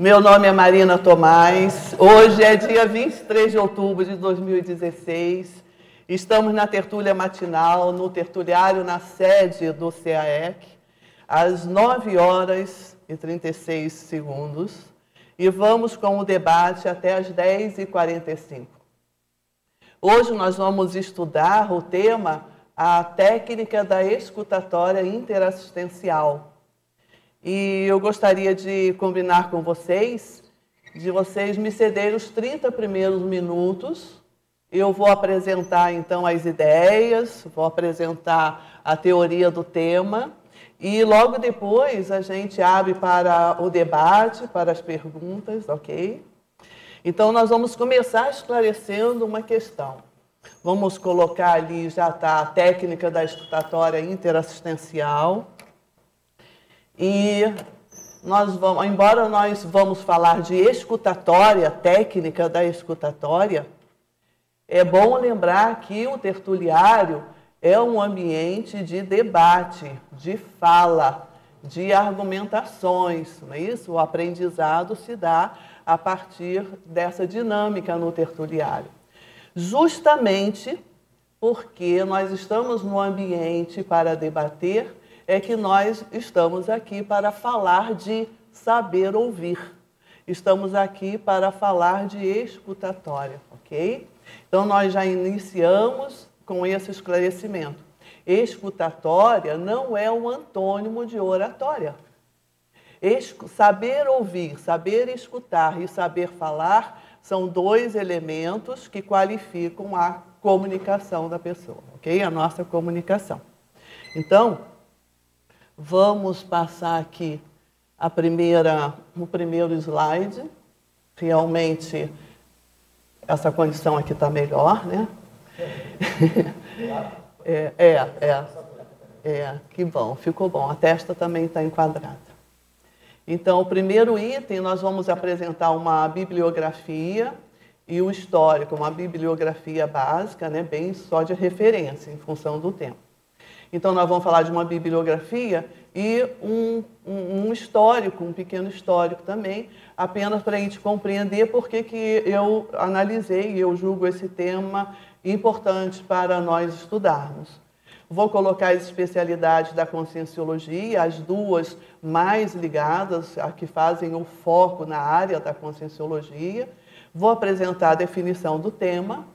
Meu nome é Marina Tomás. Hoje é dia 23 de outubro de 2016. Estamos na tertúlia matinal, no tertuliário na sede do CAEC, às 9 horas e 36 segundos. E vamos com o debate até às 10h45. Hoje nós vamos estudar o tema a técnica da escutatória interassistencial. E eu gostaria de combinar com vocês, de vocês me cederem os 30 primeiros minutos. Eu vou apresentar então as ideias, vou apresentar a teoria do tema e logo depois a gente abre para o debate, para as perguntas, ok? Então nós vamos começar esclarecendo uma questão. Vamos colocar ali, já está a técnica da escutatória interassistencial. E nós vamos, embora nós vamos falar de escutatória, técnica da escutatória, é bom lembrar que o tertuliário é um ambiente de debate, de fala, de argumentações, não é isso? O aprendizado se dá a partir dessa dinâmica no tertuliário justamente porque nós estamos no ambiente para debater, é que nós estamos aqui para falar de saber ouvir. Estamos aqui para falar de escutatória, ok? Então nós já iniciamos com esse esclarecimento. Escutatória não é um antônimo de oratória. Saber ouvir, saber escutar e saber falar são dois elementos que qualificam a comunicação da pessoa, ok? A nossa comunicação. Então, vamos passar aqui a primeira, o primeiro slide. Realmente, essa condição aqui está melhor, né? É, é, é, é, que bom, ficou bom. A testa também está enquadrada. Então, o primeiro item, nós vamos apresentar uma bibliografia e o histórico, uma bibliografia básica, né, bem só de referência, em função do tempo. Então, nós vamos falar de uma bibliografia e um, um, um histórico, um pequeno histórico também, apenas para a gente compreender por que, que eu analisei e eu julgo esse tema importante para nós estudarmos. Vou colocar as especialidades da conscienciologia, as duas mais ligadas, a que fazem o foco na área da conscienciologia. Vou apresentar a definição do tema.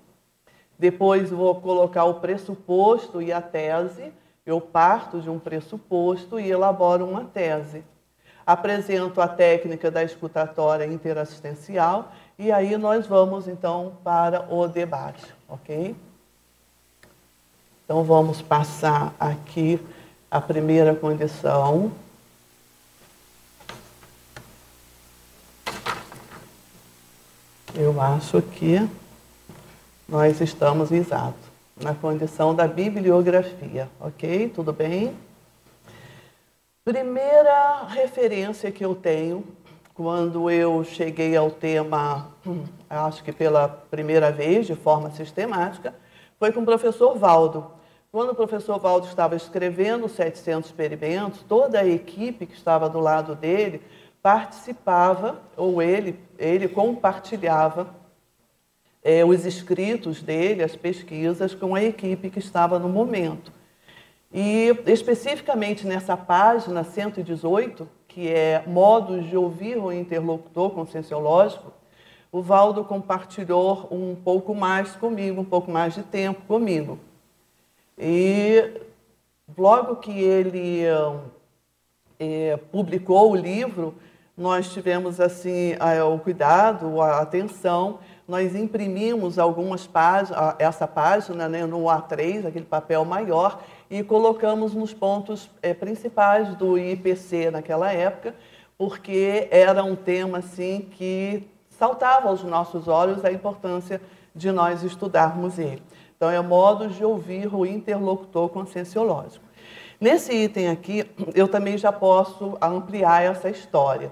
Depois vou colocar o pressuposto e a tese. Eu parto de um pressuposto e elaboro uma tese. Apresento a técnica da escutatória interassistencial e aí nós vamos então para o debate, ok? Então vamos passar aqui a primeira condição. Eu acho que nós estamos exato na condição da bibliografia, ok? Tudo bem? Primeira referência que eu tenho quando eu cheguei ao tema, hum, acho que pela primeira vez, de forma sistemática, foi com o professor Valdo. Quando o professor Valdo estava escrevendo os 700 experimentos, toda a equipe que estava do lado dele participava, ou ele, ele compartilhava é, os escritos dele, as pesquisas, com a equipe que estava no momento. E especificamente nessa página 118, que é Modos de ouvir o interlocutor conscienciológico, o Valdo compartilhou um pouco mais comigo, um pouco mais de tempo comigo. E logo que ele é, publicou o livro, nós tivemos assim o cuidado, a atenção, nós imprimimos algumas páginas, essa página né, no A3, aquele papel maior, e colocamos nos pontos é, principais do IPC naquela época, porque era um tema assim que saltava aos nossos olhos a importância de nós estudarmos ele. Então, é modo de ouvir o interlocutor conscienciológico. Nesse item aqui, eu também já posso ampliar essa história.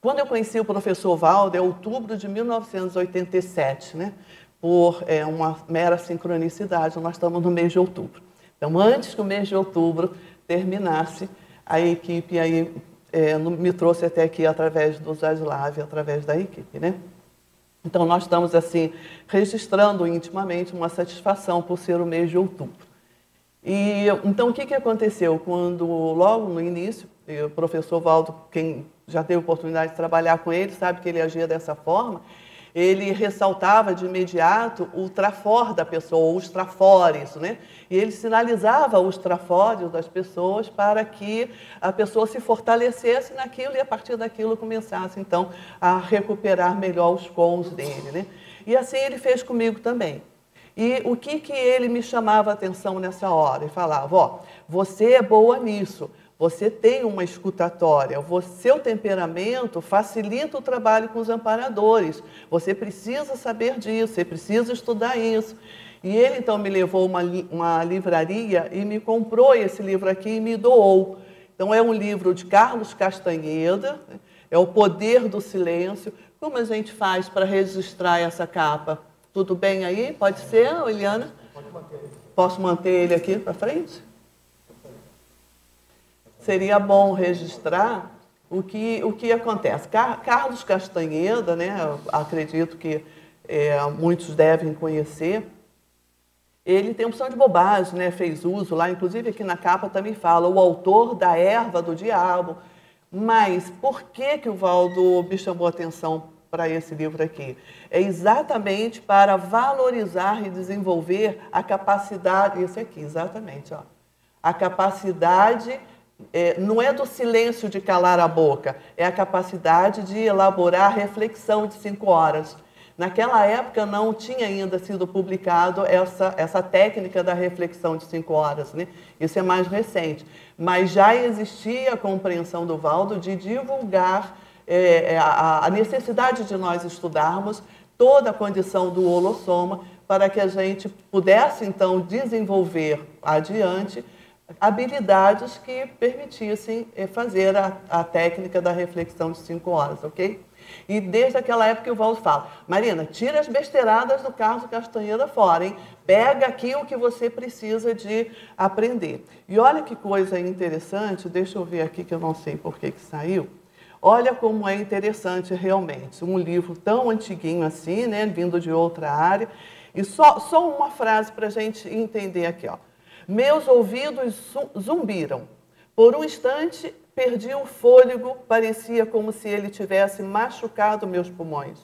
Quando eu conheci o professor Valdo, é outubro de 1987, né? por é, uma mera sincronicidade, nós estamos no mês de outubro. Então, antes que o mês de outubro terminasse, a equipe aí é, me trouxe até aqui através do Zaslav, através da equipe, né? Então, nós estamos, assim, registrando intimamente uma satisfação por ser o mês de outubro. E, então, o que, que aconteceu? Quando, logo no início, o professor Valdo, quem já teve oportunidade de trabalhar com ele, sabe que ele agia dessa forma, ele ressaltava de imediato o trafor da pessoa, os trafores, né? E ele sinalizava os trafores das pessoas para que a pessoa se fortalecesse naquilo e a partir daquilo começasse então a recuperar melhor os cons dele, né? E assim ele fez comigo também. E o que que ele me chamava a atenção nessa hora? Ele falava, ó, você é boa nisso, você tem uma escutatória, o seu temperamento facilita o trabalho com os amparadores. Você precisa saber disso, você precisa estudar isso. E ele então me levou uma, uma livraria e me comprou esse livro aqui e me doou. Então é um livro de Carlos Castanheda, é o Poder do Silêncio. Como a gente faz para registrar essa capa? Tudo bem aí? Pode ser, Eliana? Pode manter. Posso manter ele aqui para frente? Seria bom registrar o que, o que acontece. Car Carlos Castanheda, né, acredito que é, muitos devem conhecer, ele tem opção de bobagem, né, fez uso lá, inclusive aqui na capa também fala, o autor da erva do diabo. Mas por que, que o Valdo me chamou a atenção para esse livro aqui? É exatamente para valorizar e desenvolver a capacidade, esse aqui, exatamente, ó, a capacidade é, não é do silêncio de calar a boca, é a capacidade de elaborar reflexão de cinco horas. Naquela época não tinha ainda sido publicado essa, essa técnica da reflexão de cinco horas, né? Isso é mais recente. Mas já existia a compreensão do Valdo de divulgar é, é a, a necessidade de nós estudarmos toda a condição do holossoma para que a gente pudesse, então, desenvolver adiante habilidades que permitissem eh, fazer a, a, técnica da reflexão de cinco horas, ok? E desde aquela época o Valdo fala, Marina, tira as besteiradas do Carlos Castanheira fora, hein? Pega aqui o que você precisa de aprender. E olha que coisa interessante, deixa eu ver aqui que eu não sei por que, que saiu. Olha como é interessante realmente, um livro tão antiguinho assim, né, vindo de outra área. E só, só uma frase para a gente entender aqui, ó. Meus ouvidos zumbiram. Por um instante, perdi o fôlego, parecia como se ele tivesse machucado meus pulmões.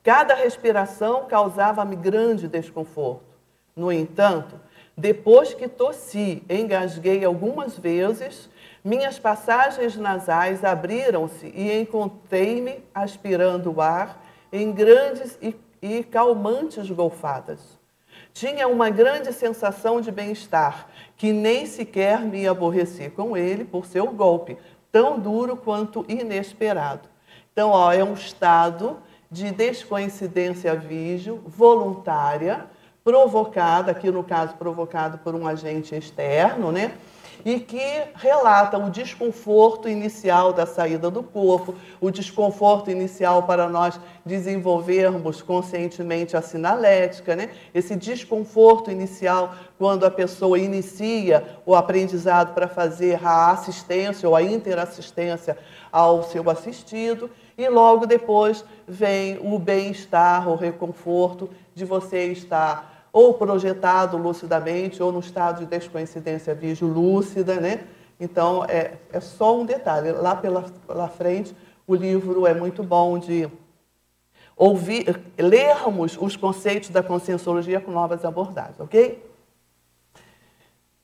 Cada respiração causava-me grande desconforto. No entanto, depois que tossi, engasguei algumas vezes, minhas passagens nasais abriram-se e encontrei-me aspirando o ar em grandes e, e calmantes golfadas. Tinha uma grande sensação de bem-estar, que nem sequer me aborreci com ele por seu golpe, tão duro quanto inesperado. Então, ó, é um estado de descoincidência vígio, voluntária, provocada, aqui no caso provocado por um agente externo, né? E que relatam o desconforto inicial da saída do corpo, o desconforto inicial para nós desenvolvermos conscientemente a sinalética, né? esse desconforto inicial quando a pessoa inicia o aprendizado para fazer a assistência ou a interassistência ao seu assistido, e logo depois vem o bem-estar, o reconforto de você estar ou projetado lucidamente, ou no estado de descoincidência lúcida, né? Então, é, é só um detalhe. Lá pela, pela frente, o livro é muito bom de ouvir, lermos os conceitos da conscienciologia com novas abordagens, ok?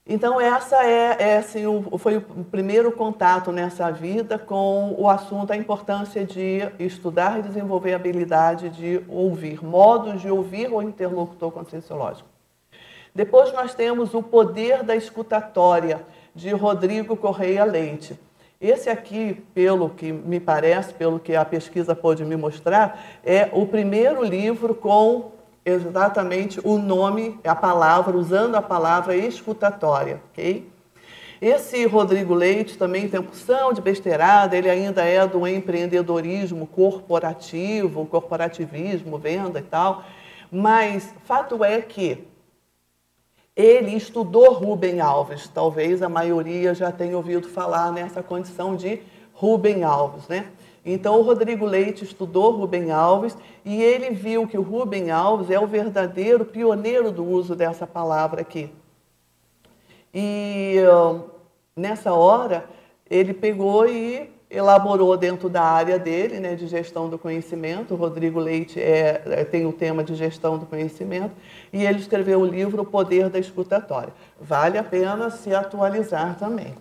Então, essa é, é assim, o, foi o primeiro contato nessa vida com o assunto, a importância de estudar e desenvolver a habilidade de ouvir, modos de ouvir o interlocutor conscienciológico. Depois nós temos o poder da escutatória, de Rodrigo Correia Leite. Esse aqui, pelo que me parece, pelo que a pesquisa pôde me mostrar, é o primeiro livro com exatamente o nome, a palavra, usando a palavra escutatória, ok? Esse Rodrigo Leite também tem opção de besteirada, ele ainda é do empreendedorismo corporativo, corporativismo, venda e tal, mas fato é que ele estudou Rubem Alves, talvez a maioria já tenha ouvido falar nessa condição de Rubem Alves, né? Então o Rodrigo Leite estudou Rubem Alves e ele viu que o Rubem Alves é o verdadeiro pioneiro do uso dessa palavra aqui. E uh, nessa hora ele pegou e elaborou dentro da área dele, né, de gestão do conhecimento. O Rodrigo Leite é, é, tem o tema de gestão do conhecimento e ele escreveu o livro O Poder da Escutatória. Vale a pena se atualizar também.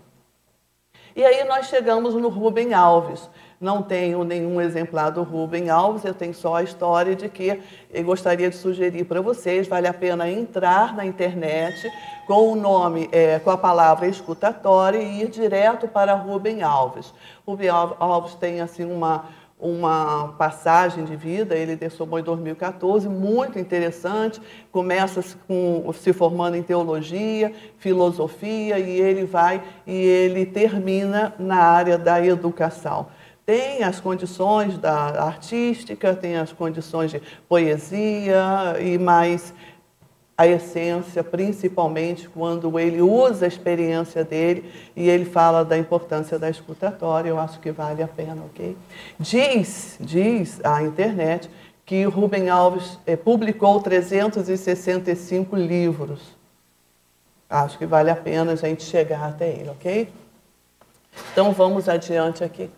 E aí nós chegamos no Rubem Alves. Não tenho nenhum exemplar do Rubem Alves, eu tenho só a história de que gostaria de sugerir para vocês, vale a pena entrar na internet com o nome, é, com a palavra escutatória e ir direto para Rubem Alves. Rubem Alves tem assim uma uma passagem de vida, ele dessomou em 2014, muito interessante, começa com, se formando em teologia, filosofia, e ele vai e ele termina na área da educação tem as condições da artística, tem as condições de poesia e mais a essência, principalmente quando ele usa a experiência dele e ele fala da importância da escutatória, eu acho que vale a pena, ok? Diz, diz a internet que Rubem Alves eh, publicou 365 livros. Acho que vale a pena a gente chegar até ele, ok? Então vamos adiante aqui.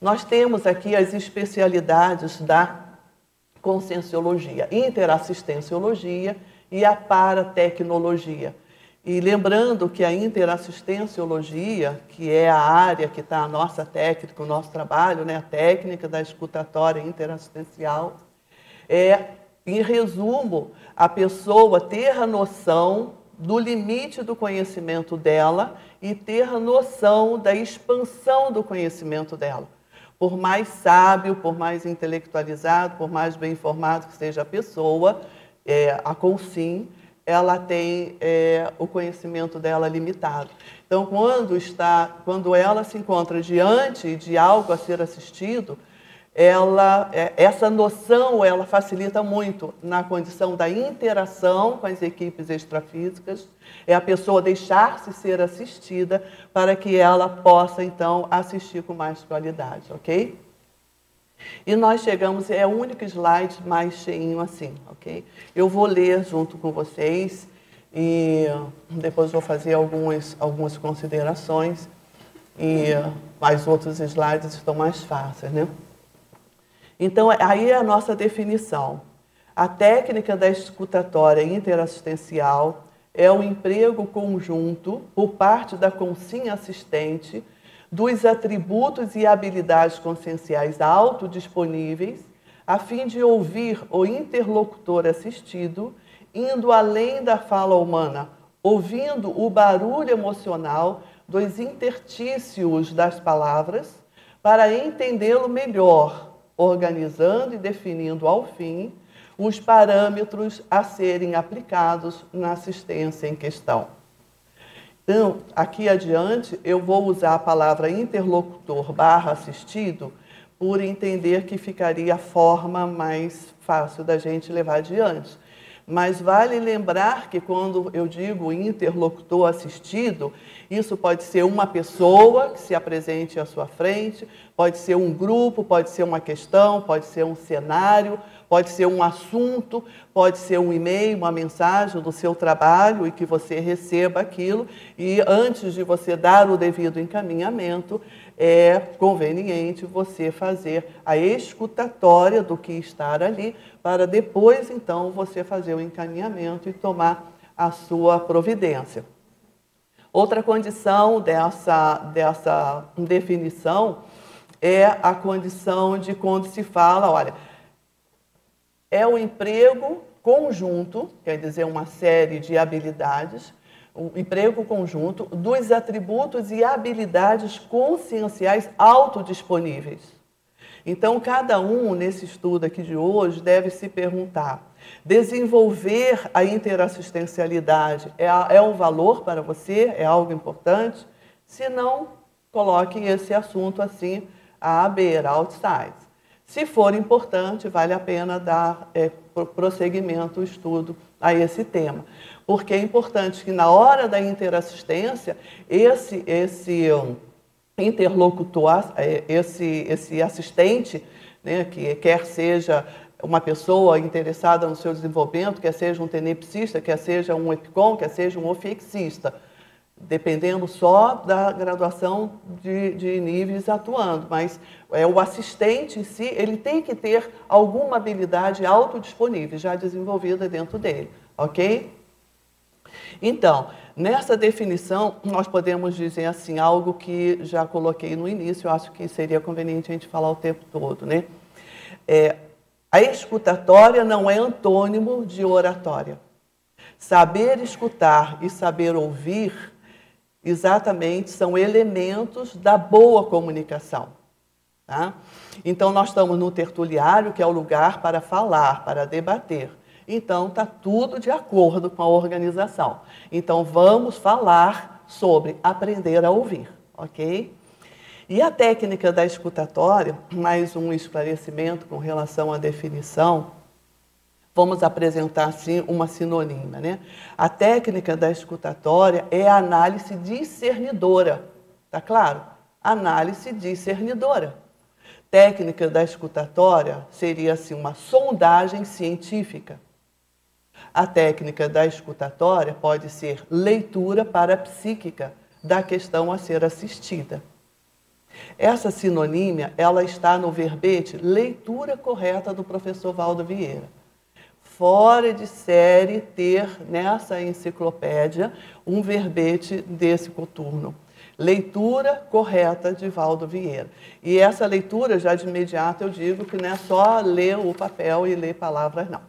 Nós temos aqui as especialidades da conscienciologia, interassistenciologia e a paratecnologia. E lembrando que a interassistenciologia, que é a área que está a nossa técnica, o nosso trabalho, né, a técnica da escutatória interassistencial, é, em resumo, a pessoa ter a noção do limite do conhecimento dela e ter a noção da expansão do conhecimento dela por mais sábio, por mais intelectualizado, por mais bem informado que seja a pessoa, é, a consim, ela tem é, o conhecimento dela limitado. Então, quando está, quando ela se encontra diante de algo a ser assistido, ela, é, essa noção ela facilita muito na condição da interação com as equipes extrafísicas, é a pessoa deixar-se ser assistida para que ela possa então assistir com mais qualidade, ok? E nós chegamos, é o único slide mais cheinho assim, ok? Eu vou ler junto com vocês e depois vou fazer algumas, algumas considerações e mais outros slides estão mais fáceis, né? Então, aí é a nossa definição. A técnica da escutatória interassistencial é o emprego conjunto, por parte da consim assistente, dos atributos e habilidades conscienciais autodisponíveis, a fim de ouvir o interlocutor assistido, indo além da fala humana, ouvindo o barulho emocional dos intertícios das palavras, para entendê-lo melhor organizando e definindo ao fim os parâmetros a serem aplicados na assistência em questão. Então, aqui adiante, eu vou usar a palavra interlocutor barra assistido por entender que ficaria a forma mais fácil da gente levar adiante. Mas vale lembrar que quando eu digo interlocutor assistido, isso pode ser uma pessoa que se apresente à sua frente, pode ser um grupo, pode ser uma questão, pode ser um cenário, pode ser um assunto, pode ser um e-mail, uma mensagem do seu trabalho e que você receba aquilo. E antes de você dar o devido encaminhamento, é conveniente você fazer a escutatória do que está ali, para depois, então, você fazer o encaminhamento e tomar a sua providência. Outra condição dessa, dessa definição é a condição de quando se fala, olha, é o emprego conjunto, quer dizer, uma série de habilidades, o emprego conjunto dos atributos e habilidades conscienciais autodisponíveis. Então, cada um nesse estudo aqui de hoje deve se perguntar: desenvolver a interassistencialidade é, é um valor para você? É algo importante? Se não, coloque esse assunto assim à beira, outside. Se for importante, vale a pena dar é, prosseguimento, o estudo a esse tema porque é importante que na hora da interassistência, esse, esse, interlocutor, é, esse, esse assistente, né, que quer seja uma pessoa interessada no seu desenvolvimento, quer seja um tenepsista, quer seja um EPICOM, quer seja um ofiexista, dependendo só da graduação de, de níveis atuando, mas é, o assistente em si, ele tem que ter alguma habilidade autodisponível, já desenvolvida dentro dele, ok? Então, nessa definição, nós podemos dizer assim, algo que já coloquei no início, eu acho que seria conveniente a gente falar o tempo todo, né? É, a escutatória não é antônimo de oratória. Saber escutar e saber ouvir, exatamente, são elementos da boa comunicação. Tá? Então, nós estamos no tertuliário, que é o lugar para falar, para debater. Então, está tudo de acordo com a organização. Então, vamos falar sobre aprender a ouvir, ok? E a técnica da escutatória, mais um esclarecimento com relação à definição, vamos apresentar assim uma sinonímia, né? A técnica da escutatória é a análise discernidora, tá claro? Análise discernidora. Técnica da escutatória seria assim uma sondagem científica. A técnica da escutatória pode ser leitura parapsíquica da questão a ser assistida. Essa sinonímia, ela está no verbete leitura correta do professor Valdo Vieira. Fora de série ter nessa enciclopédia um verbete desse coturno. Leitura correta de Valdo Vieira. E essa leitura, já de imediato, eu digo que não é só ler o papel e ler palavras, não.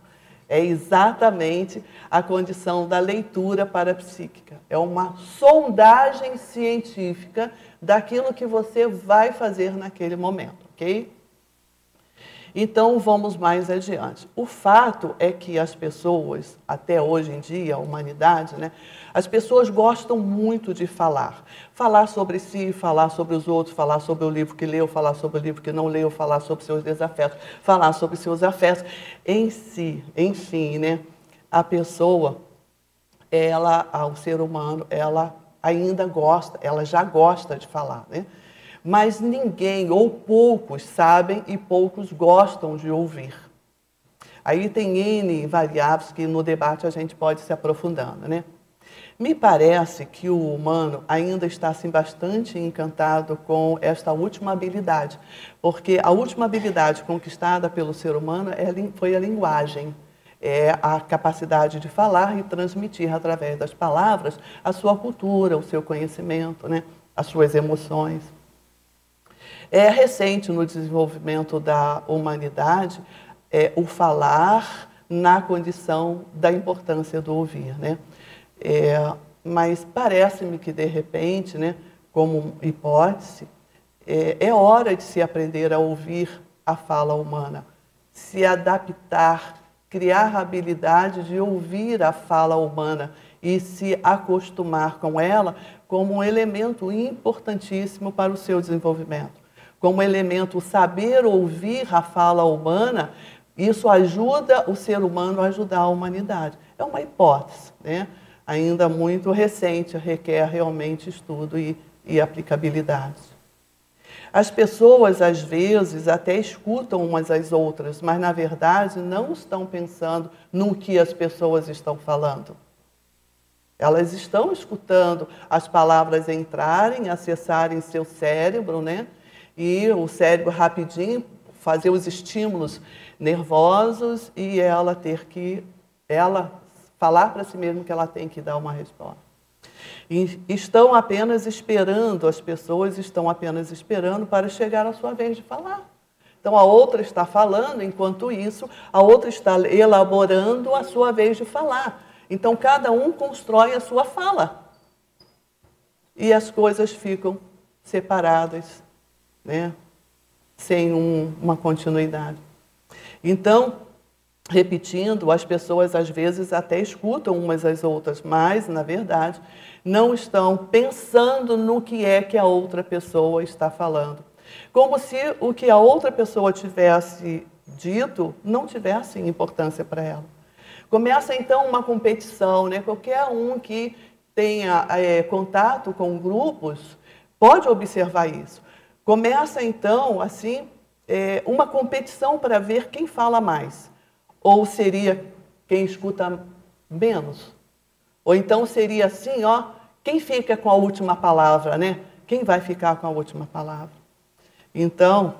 É exatamente a condição da leitura parapsíquica. É uma sondagem científica daquilo que você vai fazer naquele momento, ok? Então vamos mais adiante. O fato é que as pessoas, até hoje em dia, a humanidade, né, as pessoas gostam muito de falar. Falar sobre si, falar sobre os outros, falar sobre o livro que leu, falar sobre o livro que não leu, falar sobre seus desafetos, falar sobre seus afetos. Em si, enfim, né, a pessoa, ela, o ser humano, ela ainda gosta, ela já gosta de falar, né? Mas ninguém ou poucos sabem e poucos gostam de ouvir. Aí tem N variáveis que no debate a gente pode se aprofundando, né? Me parece que o humano ainda está assim, bastante encantado com esta última habilidade, porque a última habilidade conquistada pelo ser humano é foi a linguagem é a capacidade de falar e transmitir através das palavras a sua cultura, o seu conhecimento, né? as suas emoções. É recente no desenvolvimento da humanidade é, o falar na condição da importância do ouvir. Né? É, mas parece-me que, de repente, né, como hipótese, é, é hora de se aprender a ouvir a fala humana, se adaptar criar a habilidade de ouvir a fala humana e se acostumar com ela como um elemento importantíssimo para o seu desenvolvimento. Como elemento saber ouvir a fala humana, isso ajuda o ser humano a ajudar a humanidade. É uma hipótese, né? ainda muito recente, requer realmente estudo e, e aplicabilidade. As pessoas, às vezes, até escutam umas às outras, mas, na verdade, não estão pensando no que as pessoas estão falando. Elas estão escutando as palavras entrarem, acessarem seu cérebro, né? E o cérebro rapidinho fazer os estímulos nervosos e ela ter que ela falar para si mesma que ela tem que dar uma resposta. E estão apenas esperando, as pessoas estão apenas esperando para chegar a sua vez de falar. Então a outra está falando, enquanto isso, a outra está elaborando a sua vez de falar. Então cada um constrói a sua fala. E as coisas ficam separadas, né? sem um, uma continuidade. Então, repetindo, as pessoas às vezes até escutam umas às outras, mas, na verdade, não estão pensando no que é que a outra pessoa está falando. Como se o que a outra pessoa tivesse dito não tivesse importância para ela. Começa então uma competição, né? Qualquer um que tenha é, contato com grupos pode observar isso. Começa então, assim, é, uma competição para ver quem fala mais. Ou seria quem escuta menos. Ou então seria assim, ó, quem fica com a última palavra, né? Quem vai ficar com a última palavra? Então,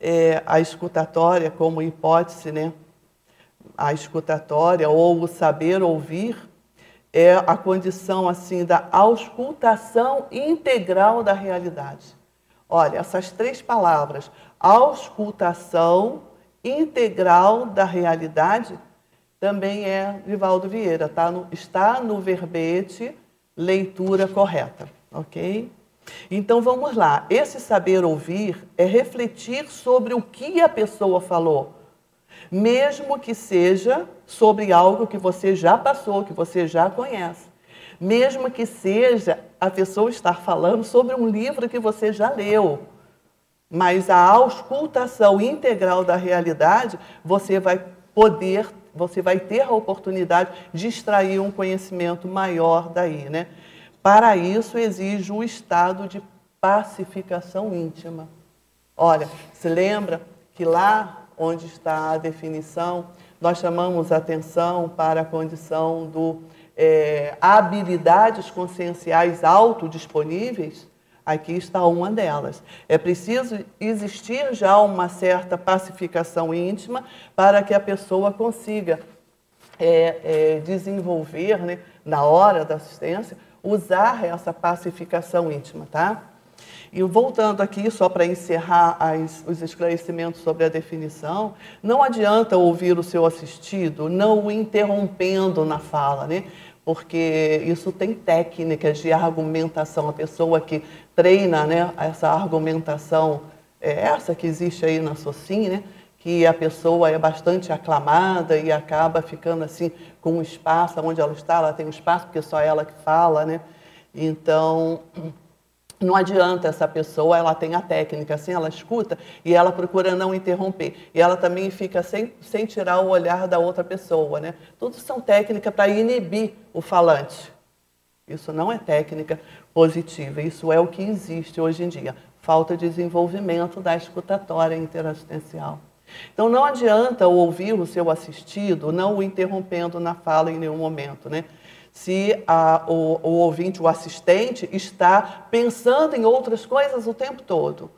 é, a escutatória como hipótese, né? A escutatória ou o saber ouvir é a condição assim da auscultação integral da realidade. Olha, essas três palavras, auscultação integral da realidade, também é Vivaldo Vieira, tá no, está no verbete leitura correta, ok? Então vamos lá. Esse saber ouvir é refletir sobre o que a pessoa falou, mesmo que seja sobre algo que você já passou, que você já conhece. Mesmo que seja a pessoa estar falando sobre um livro que você já leu. Mas a auscultação integral da realidade, você vai poder, você vai ter a oportunidade de extrair um conhecimento maior daí, né? Para isso exige um estado de pacificação íntima. Olha, se lembra que lá onde está a definição, nós chamamos atenção para a condição do é, habilidades conscienciais autodisponíveis? Aqui está uma delas. É preciso existir já uma certa pacificação íntima para que a pessoa consiga é, é, desenvolver, né, na hora da assistência, usar essa pacificação íntima, tá? E voltando aqui, só para encerrar as, os esclarecimentos sobre a definição, não adianta ouvir o seu assistido não o interrompendo na fala, né? porque isso tem técnicas de argumentação. A pessoa que treina né, essa argumentação, é essa que existe aí na SOCIM, né? que a pessoa é bastante aclamada e acaba ficando assim com um espaço, onde ela está, ela tem um espaço, porque só ela que fala, né? Então, não adianta essa pessoa, ela tem a técnica, assim, ela escuta e ela procura não interromper. E ela também fica sem, sem tirar o olhar da outra pessoa, né? Tudo são técnicas para inibir o falante. Isso não é técnica positiva, isso é o que existe hoje em dia. Falta de desenvolvimento da escutatória interassistencial. Então não adianta ouvir o seu assistido não o interrompendo na fala em nenhum momento, né? Se a, o, o ouvinte, o assistente, está pensando em outras coisas o tempo todo.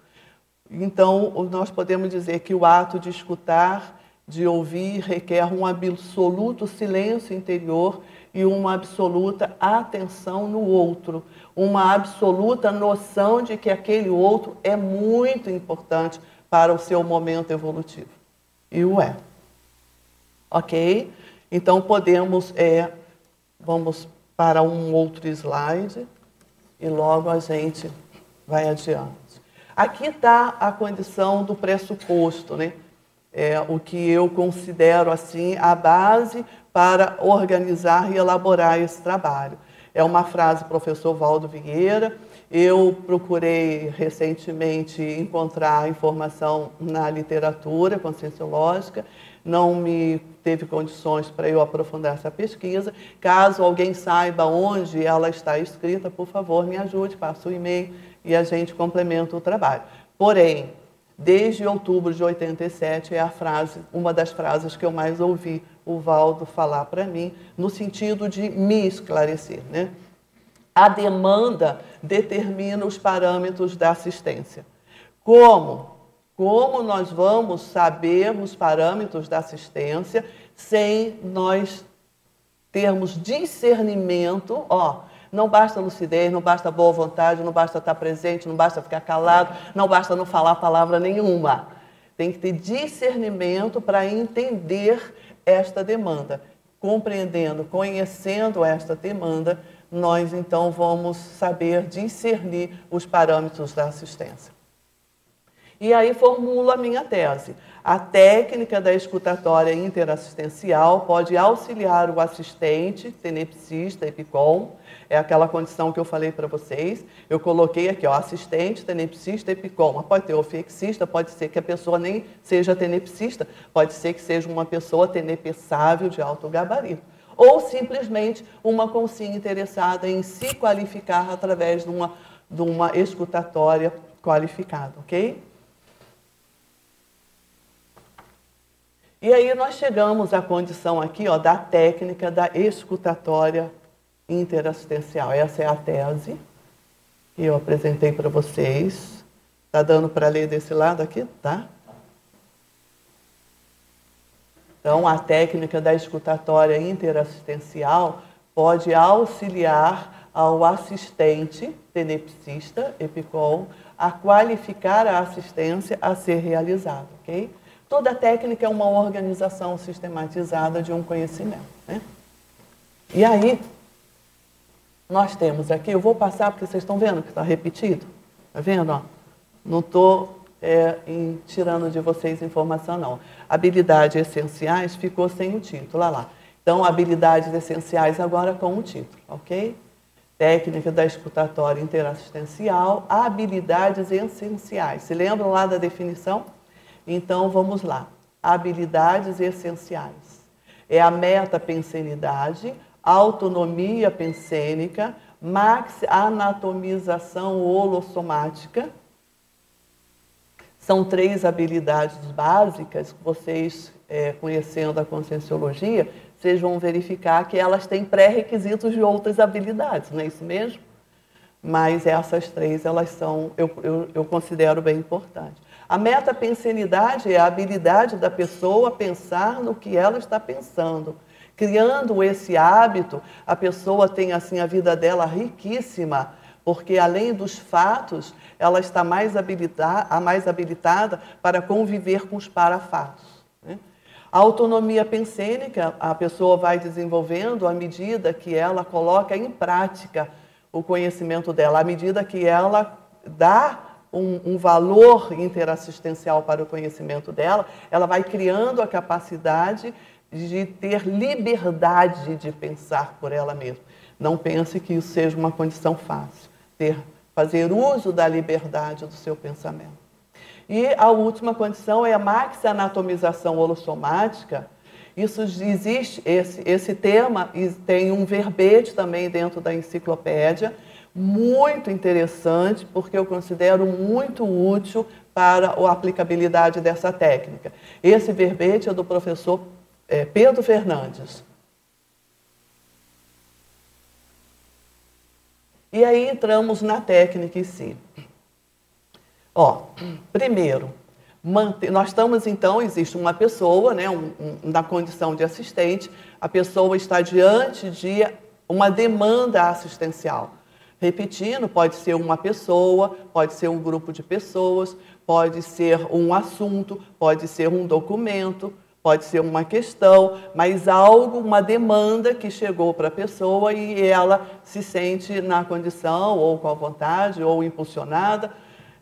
Então, nós podemos dizer que o ato de escutar, de ouvir, requer um absoluto silêncio interior e uma absoluta atenção no outro, uma absoluta noção de que aquele outro é muito importante para o seu momento evolutivo. E o é. Ok? Então podemos, é, vamos para um outro slide e logo a gente vai adiante. Aqui está a condição do pressuposto, né? É, o que eu considero assim a base para organizar e elaborar esse trabalho. É uma frase do professor Valdo Vieira, eu procurei recentemente encontrar informação na literatura conscienciológica, não me teve condições para eu aprofundar essa pesquisa. Caso alguém saiba onde ela está escrita, por favor, me ajude, passe o e-mail e a gente complementa o trabalho. Porém, desde outubro de 87 é a frase, uma das frases que eu mais ouvi o Valdo falar para mim, no sentido de me esclarecer, né? A demanda determina os parâmetros da assistência. Como? Como nós vamos saber os parâmetros da assistência sem nós termos discernimento? Ó, não basta lucidez, não basta boa vontade, não basta estar presente, não basta ficar calado, não basta não falar palavra nenhuma. Tem que ter discernimento para entender esta demanda. Compreendendo, conhecendo esta demanda, nós então vamos saber discernir os parâmetros da assistência. E aí formulo a minha tese. A técnica da escutatória interassistencial pode auxiliar o assistente, tenepsista, EPICOM, é aquela condição que eu falei para vocês. Eu coloquei aqui, ó, assistente, tenepsista, EPICOM. Pode ter ofexista, pode ser que a pessoa nem seja tenepsista, pode ser que seja uma pessoa tenepessável de alto gabarito ou simplesmente uma consiga interessada em se qualificar através de uma de uma escutatória qualificada, ok? E aí nós chegamos à condição aqui ó, da técnica da escutatória interassistencial. Essa é a tese que eu apresentei para vocês. Está dando para ler desse lado aqui? Tá? Então, a técnica da escutatória interassistencial pode auxiliar ao assistente tenepsista, EPICOL, a qualificar a assistência a ser realizada, ok? Toda técnica é uma organização sistematizada de um conhecimento. Né? E aí, nós temos aqui, eu vou passar porque vocês estão vendo que está repetido. Está vendo? Ó? Não estou é, tirando de vocês informação, não. Habilidades essenciais ficou sem o título, olha lá. Então, habilidades essenciais agora com o título, ok? Técnica da escutatória interassistencial, habilidades essenciais. Se lembram lá da definição? Então vamos lá. Habilidades essenciais. É a metapensenidade, autonomia pensênica, max anatomização holossomática. São três habilidades básicas que vocês, é, conhecendo a conscienciologia, vocês vão verificar que elas têm pré-requisitos de outras habilidades, não é isso mesmo? Mas essas três, elas são, eu, eu, eu considero bem importantes. A metapensenidade é a habilidade da pessoa pensar no que ela está pensando. Criando esse hábito, a pessoa tem assim a vida dela riquíssima, porque além dos fatos, ela está mais, habilitada, mais habilitada para conviver com os parafatos. Né? A autonomia pensênica, a pessoa vai desenvolvendo à medida que ela coloca em prática o conhecimento dela, à medida que ela dá um, um, valor interassistencial para o conhecimento dela, ela vai criando a capacidade de ter liberdade de pensar por ela mesma. Não pense que isso seja uma condição fácil, ter, fazer uso da liberdade do seu pensamento. E a última condição é a maxi-anatomização holossomática. Isso existe, esse, esse tema tem um verbete também dentro da enciclopédia, muito interessante, porque eu considero muito útil para a aplicabilidade dessa técnica. Esse verbete é do professor é, Pedro Fernandes. E aí entramos na técnica em si. Ó, primeiro, manter, nós estamos então, existe uma pessoa, né, um, um, na condição de assistente, a pessoa está diante de uma demanda assistencial. Repetindo, pode ser uma pessoa, pode ser um grupo de pessoas, pode ser um assunto, pode ser um documento, pode ser uma questão, mas algo, uma demanda que chegou para a pessoa e ela se sente na condição, ou com a vontade, ou impulsionada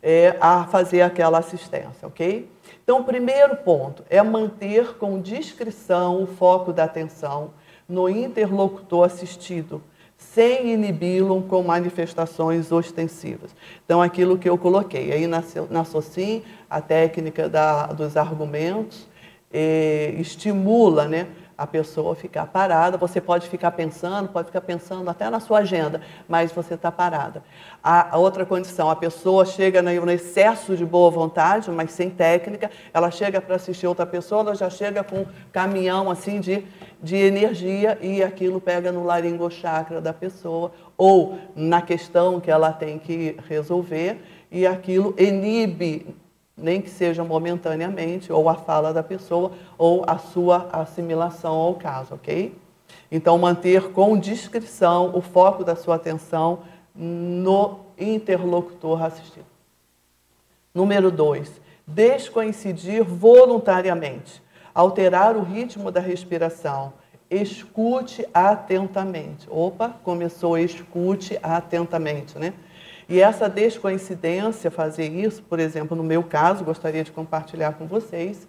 é, a fazer aquela assistência, ok? Então, o primeiro ponto é manter com discrição o foco da atenção no interlocutor assistido sem inibi-lo com manifestações ostensivas. Então, aquilo que eu coloquei. Aí na, na SOCIM, a técnica da, dos argumentos eh, estimula né, a pessoa ficar parada. Você pode ficar pensando, pode ficar pensando até na sua agenda, mas você está parada. A, outra condição, a pessoa chega no, no excesso de boa vontade, mas sem técnica, ela chega para assistir outra pessoa, ela já chega com um caminhão assim de de energia e aquilo pega no laringochakra da pessoa ou na questão que ela tem que resolver e aquilo inibe, nem que seja momentaneamente, ou a fala da pessoa ou a sua assimilação ao caso, ok? Então, manter com discrição o foco da sua atenção no interlocutor assistido. Número dois, descoincidir voluntariamente alterar o ritmo da respiração. Escute atentamente. Opa, começou, escute atentamente, né? E essa descoincidência, fazer isso, por exemplo, no meu caso, gostaria de compartilhar com vocês,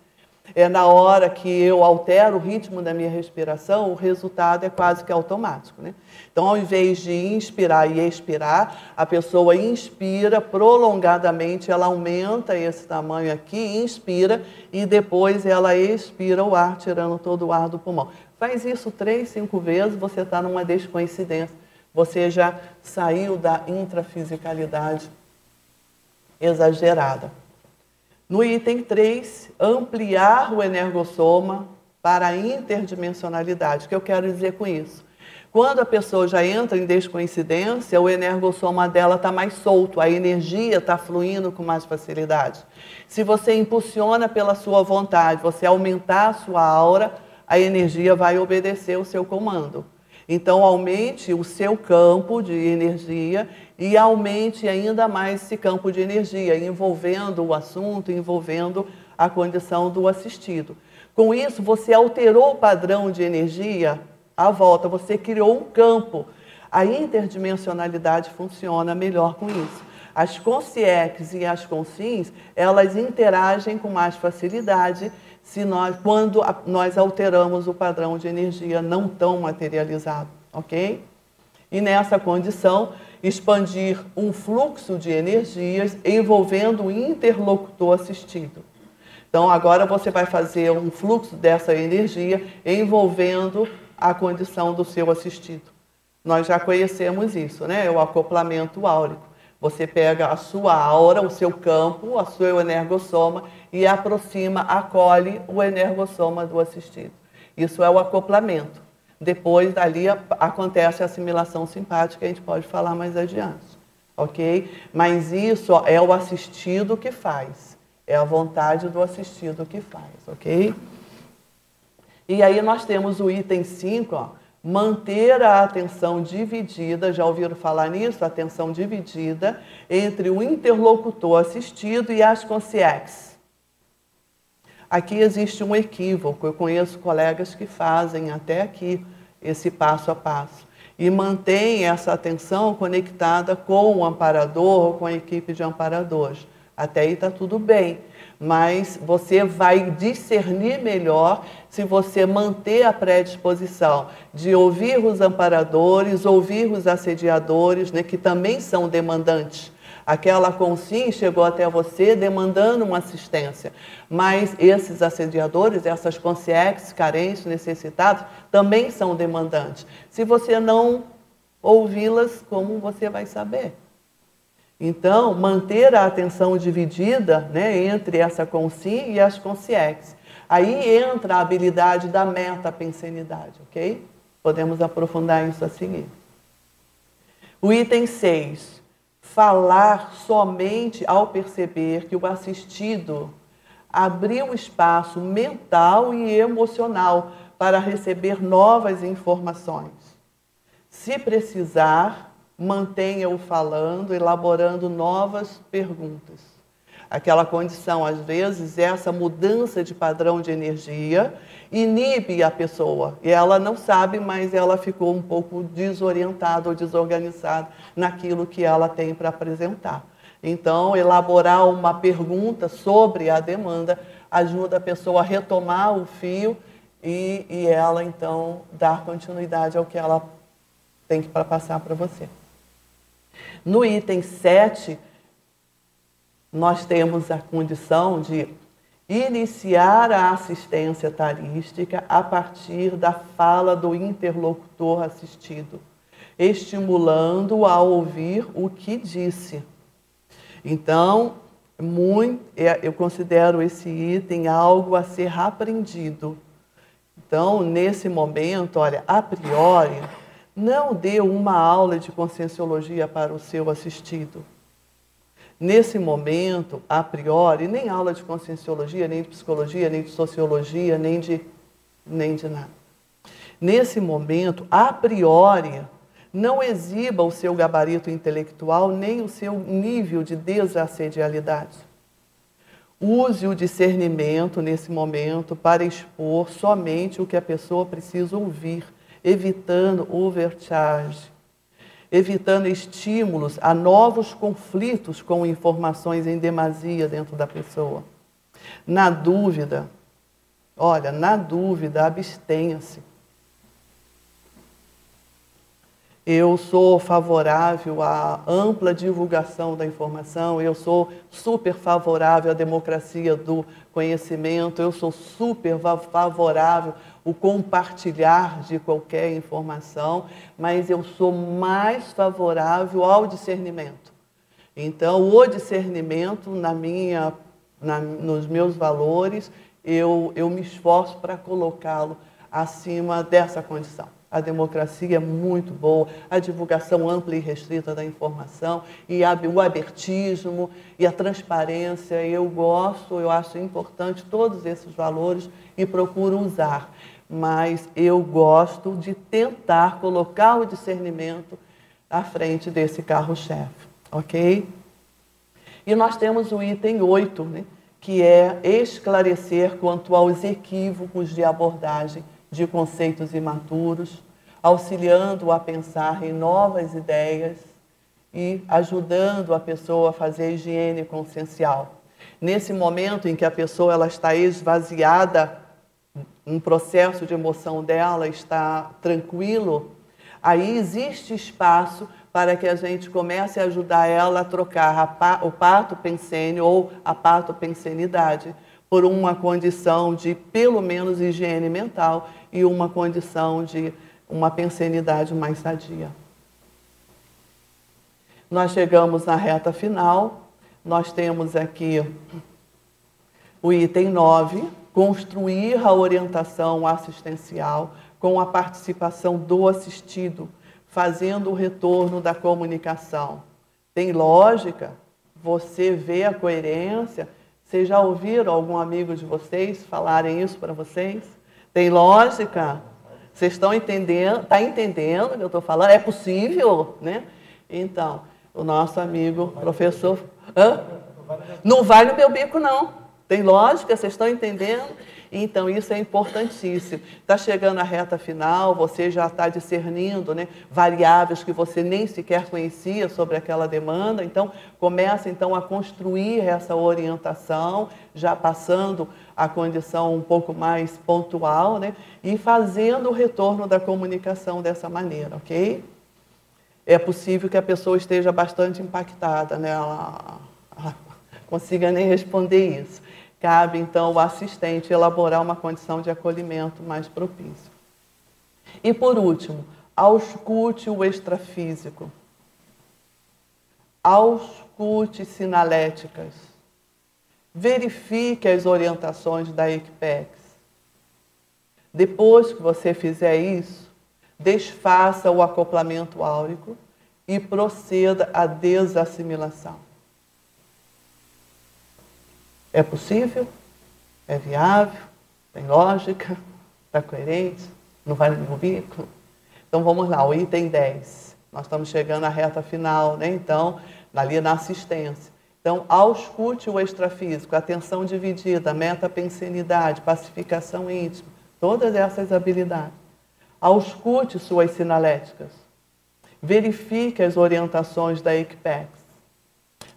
é na hora que eu altero o ritmo da minha respiração, o resultado é quase que automático. Né? Então, ao invés de inspirar e expirar, a pessoa inspira prolongadamente, ela aumenta esse tamanho aqui, inspira e depois ela expira o ar, tirando todo o ar do pulmão. Faz isso três, cinco vezes, você está numa descoincidência. Você já saiu da intrafisicalidade exagerada. No item 3, ampliar o energossoma para a interdimensionalidade. O que eu quero dizer com isso? Quando a pessoa já entra em descoincidência, o energossoma dela está mais solto, a energia está fluindo com mais facilidade. Se você impulsiona pela sua vontade, você aumentar a sua aura, a energia vai obedecer o seu comando. Então, aumente o seu campo de energia e aumente ainda mais esse campo de energia, envolvendo o assunto, envolvendo a condição do assistido. Com isso, você alterou o padrão de energia à volta, você criou um campo. A interdimensionalidade funciona melhor com isso. As consciex e as consins, elas interagem com mais facilidade se nós, quando nós alteramos o padrão de energia não tão materializado, ok? E nessa condição, expandir um fluxo de energias envolvendo o interlocutor assistido. Então, agora você vai fazer um fluxo dessa energia envolvendo a condição do seu assistido. Nós já conhecemos isso, né? O acoplamento áurico. Você pega a sua aura, o seu campo, o seu energossoma e aproxima, acolhe o energossoma do assistido. Isso é o acoplamento. Depois dali acontece a assimilação simpática, a gente pode falar mais adiante, ok? Mas isso é o assistido que faz. É a vontade do assistido que faz, ok? E aí nós temos o item 5, ó, manter a atenção dividida, já ouviram falar nisso? Atenção dividida entre o interlocutor assistido e as consciências. Aqui existe um equívoco, eu conheço colegas que fazem até aqui esse passo a passo e mantém essa atenção conectada com o amparador ou com a equipe de amparadores. Até aí está tudo bem, mas você vai discernir melhor se você manter a predisposição de ouvir os amparadores, ouvir os assediadores, né, que também são demandantes. Aquela consciência chegou até você demandando uma assistência, mas esses assediadores, essas consciências carentes, necessitados, também são demandantes. Se você não ouvi-las, como você vai saber? Então, manter a atenção dividida né, entre essa consci e as consciências. Aí entra a habilidade da metapensenidade, ok? Podemos aprofundar isso a seguir. O item 6. Falar somente ao perceber que o assistido abriu espaço mental e emocional para receber novas informações. Se precisar, mantenha-o falando, elaborando novas perguntas. Aquela condição, às vezes, essa mudança de padrão de energia inibe a pessoa. E ela não sabe, mas ela ficou um pouco desorientada ou desorganizada naquilo que ela tem para apresentar. Então, elaborar uma pergunta sobre a demanda ajuda a pessoa a retomar o fio e, e ela, então, dar continuidade ao que ela tem para passar para você. No item 7, nós temos a condição de iniciar a assistência tarística a partir da fala do interlocutor assistido, estimulando a ouvir o que disse. Então, muito, é, eu considero esse item algo a ser aprendido. Então, nesse momento, olha, a priori, não dê uma aula de conscienciologia para o seu assistido. Nesse momento, a priori, nem aula de conscienciologia, nem de psicologia, nem de sociologia, nem de, nem de nada. Nesse momento, a priori, não exiba o seu gabarito intelectual nem o seu nível de desassedialidade. Use o discernimento nesse momento para expor somente o que a pessoa precisa ouvir evitando overcharge, evitando estímulos a novos conflitos com informações em demasia dentro da pessoa. Na dúvida, olha, na dúvida, abstenha-se. Eu sou favorável à ampla divulgação da informação, eu sou super favorável à democracia do conhecimento, eu sou super favorável ao compartilhar de qualquer informação, mas eu sou mais favorável ao discernimento. Então, o discernimento, na minha, na, nos meus valores, eu, eu me esforço para colocá-lo acima dessa condição. A democracia é muito boa, a divulgação ampla e restrita da informação, e o abertismo e a transparência. Eu gosto, eu acho importante todos esses valores e procuro usar. Mas eu gosto de tentar colocar o discernimento à frente desse carro-chefe, ok? E nós temos o item 8, né, que é esclarecer quanto aos equívocos de abordagem de conceitos imaturos, auxiliando a pensar em novas ideias e ajudando a pessoa a fazer higiene consciencial. Nesse momento em que a pessoa ela está esvaziada, um processo de emoção dela está tranquilo, aí existe espaço para que a gente comece a ajudar ela a trocar a, o pato pensênio ou a pato pensenidade por uma condição de pelo menos higiene mental e uma condição de uma pensenidade mais sadia. Nós chegamos na reta final, nós temos aqui o item 9, construir a orientação assistencial com a participação do assistido, fazendo o retorno da comunicação. Tem lógica? Você vê a coerência? Vocês já ouviram algum amigo de vocês falarem isso para vocês? Tem lógica? Vocês estão entendendo? Está entendendo o que eu estou falando? É possível, né? Então, o nosso amigo professor. Hã? Não vai no meu bico, não. Tem lógica? Vocês estão entendendo? Então, isso é importantíssimo. Está chegando a reta final, você já está discernindo né, variáveis que você nem sequer conhecia sobre aquela demanda. Então, começa então a construir essa orientação, já passando a condição um pouco mais pontual, né, e fazendo o retorno da comunicação dessa maneira, ok? É possível que a pessoa esteja bastante impactada, né? ela, ela consiga nem responder isso. Cabe, então, ao assistente elaborar uma condição de acolhimento mais propícia. E, por último, auscute o extrafísico. Auscute sinaléticas. Verifique as orientações da Equipex. Depois que você fizer isso, desfaça o acoplamento áurico e proceda à desassimilação. É possível? É viável? Tem lógica? Está coerente? Não vai no bico? Então vamos lá, o item 10. Nós estamos chegando à reta final, né? Então, ali na assistência. Então, auscute o extrafísico, atenção dividida, metapensenidade, pacificação íntima, todas essas habilidades. Auscute suas sinaléticas. Verifique as orientações da ECPEX.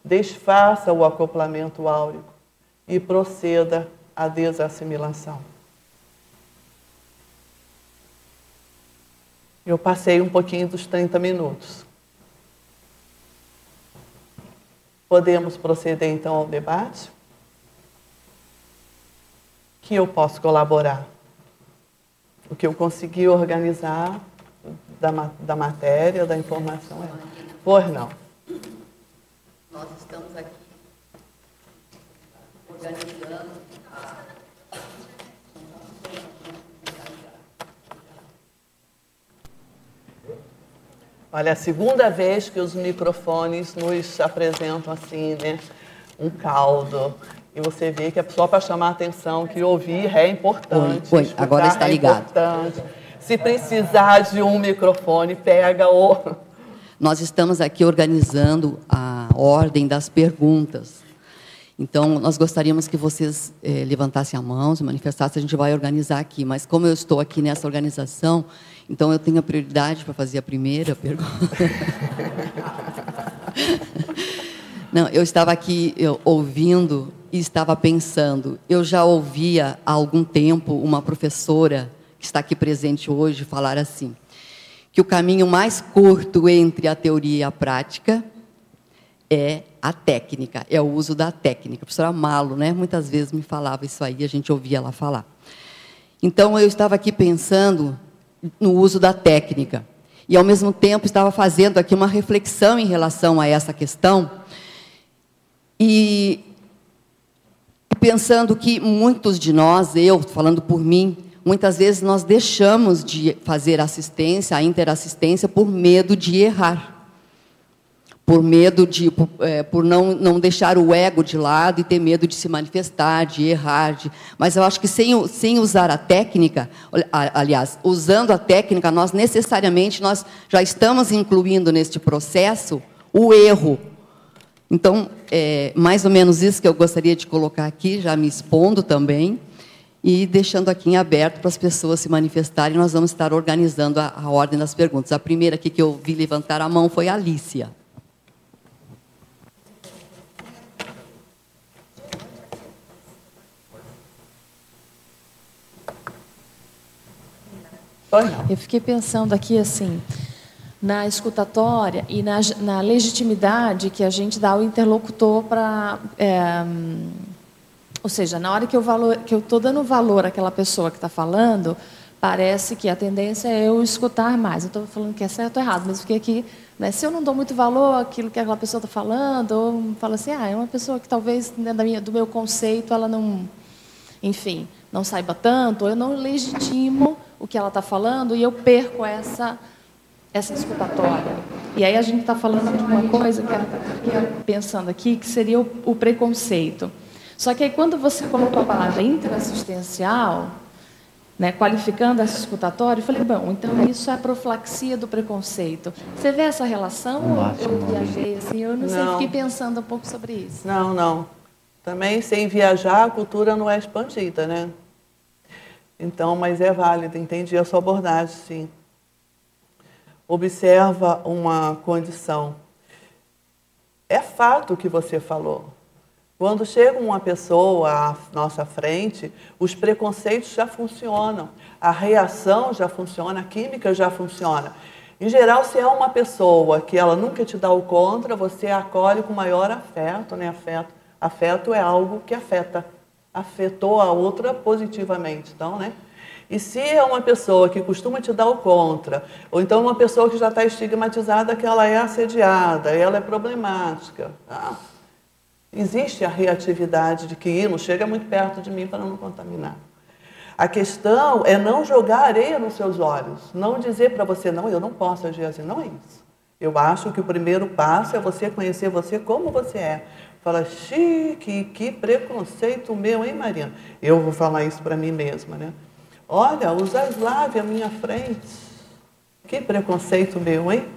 Desfaça o acoplamento áurico e proceda à desassimilação. Eu passei um pouquinho dos 30 minutos. Podemos proceder então ao debate? Que eu posso colaborar? O que eu consegui organizar da, da matéria, da informação é. Pois não. Nós estamos aqui organizando a Olha, é a segunda vez que os microfones nos apresentam assim, né? Um caldo. E você vê que é só para chamar a atenção que ouvir é importante. Oi, oi agora está é ligado. Importante. Se precisar de um microfone, pega o. Nós estamos aqui organizando a ordem das perguntas. Então, nós gostaríamos que vocês eh, levantassem a mão, se manifestassem, a gente vai organizar aqui. Mas como eu estou aqui nessa organização, então eu tenho a prioridade para fazer a primeira pergunta. Não, eu estava aqui eu, ouvindo e estava pensando. Eu já ouvia há algum tempo uma professora que está aqui presente hoje falar assim: que o caminho mais curto entre a teoria e a prática é a técnica, é o uso da técnica. A professora Malo, né, muitas vezes me falava isso aí, a gente ouvia ela falar. Então, eu estava aqui pensando no uso da técnica. E, ao mesmo tempo, estava fazendo aqui uma reflexão em relação a essa questão. E pensando que muitos de nós, eu falando por mim, muitas vezes nós deixamos de fazer assistência, a interassistência, por medo de errar por medo de, por, é, por não, não deixar o ego de lado e ter medo de se manifestar, de errar. De, mas eu acho que sem, sem usar a técnica, aliás, usando a técnica, nós necessariamente nós já estamos incluindo neste processo o erro. Então, é mais ou menos isso que eu gostaria de colocar aqui, já me expondo também, e deixando aqui em aberto para as pessoas se manifestarem. Nós vamos estar organizando a, a ordem das perguntas. A primeira aqui que eu vi levantar a mão foi a Alicia. Eu fiquei pensando aqui assim, na escutatória e na, na legitimidade que a gente dá ao interlocutor para. É, ou seja, na hora que eu valor, que eu estou dando valor àquela pessoa que está falando, parece que a tendência é eu escutar mais. Eu estou falando que é certo ou errado, mas fiquei aqui. Né, se eu não dou muito valor àquilo que aquela pessoa está falando, ou falo assim, ah, é uma pessoa que talvez né, da minha, do meu conceito ela não, enfim, não saiba tanto, eu não legitimo o que ela está falando e eu perco essa essa escutatória. E aí a gente está falando de uma coisa que eu pensando aqui, que seria o, o, preconceito. Só que aí quando você colocou a palavra interassistencial, né, qualificando essa escutatória, eu falei, bom, então isso é a profilaxia do preconceito. Você vê essa relação? eu viajei assim, eu não, não sei, fiquei pensando um pouco sobre isso. Não, não. Também sem viajar a cultura não é expandida, né? Então, mas é válida, entendi a sua abordagem, sim. Observa uma condição. É fato o que você falou. Quando chega uma pessoa à nossa frente, os preconceitos já funcionam, a reação já funciona, a química já funciona. Em geral, se é uma pessoa que ela nunca te dá o contra, você acolhe com maior afeto, né? Afeto, afeto é algo que afeta afetou a outra positivamente. Então, né? E se é uma pessoa que costuma te dar o contra, ou então uma pessoa que já está estigmatizada que ela é assediada, ela é problemática, tá? existe a reatividade de que não chega muito perto de mim para não contaminar. A questão é não jogar areia nos seus olhos, não dizer para você, não, eu não posso agir assim, não é isso. Eu acho que o primeiro passo é você conhecer você como você é. Fala, chique, que preconceito meu, hein, Marina? Eu vou falar isso para mim mesma, né? Olha, o Zaslav à minha frente. Que preconceito meu, hein?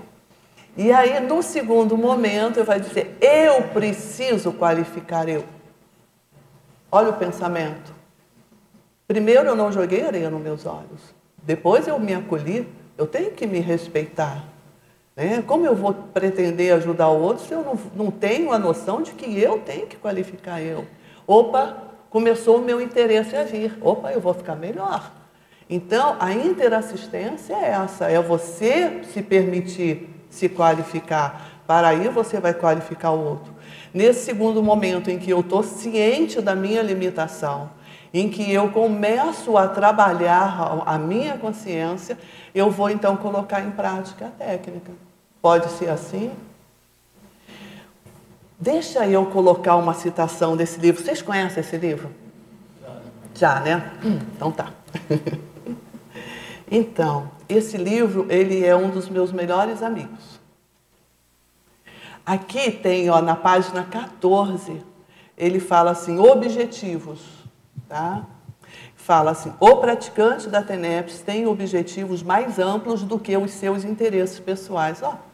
E aí, no segundo momento, eu vai dizer, eu preciso qualificar eu. Olha o pensamento. Primeiro, eu não joguei areia nos meus olhos. Depois, eu me acolhi. Eu tenho que me respeitar. Né? Como eu vou pretender ajudar o outro se eu não, não tenho a noção de que eu tenho que qualificar eu? Opa, começou o meu interesse a vir. Opa, eu vou ficar melhor. Então, a interassistência é essa, é você se permitir se qualificar. Para aí você vai qualificar o outro. Nesse segundo momento em que eu estou ciente da minha limitação, em que eu começo a trabalhar a minha consciência, eu vou então colocar em prática a técnica. Pode ser assim? Deixa eu colocar uma citação desse livro. Vocês conhecem esse livro? Já, né? Hum, então tá. então, esse livro, ele é um dos meus melhores amigos. Aqui tem, ó, na página 14, ele fala assim, objetivos, tá? Fala assim, o praticante da TENEPS tem objetivos mais amplos do que os seus interesses pessoais. Ó,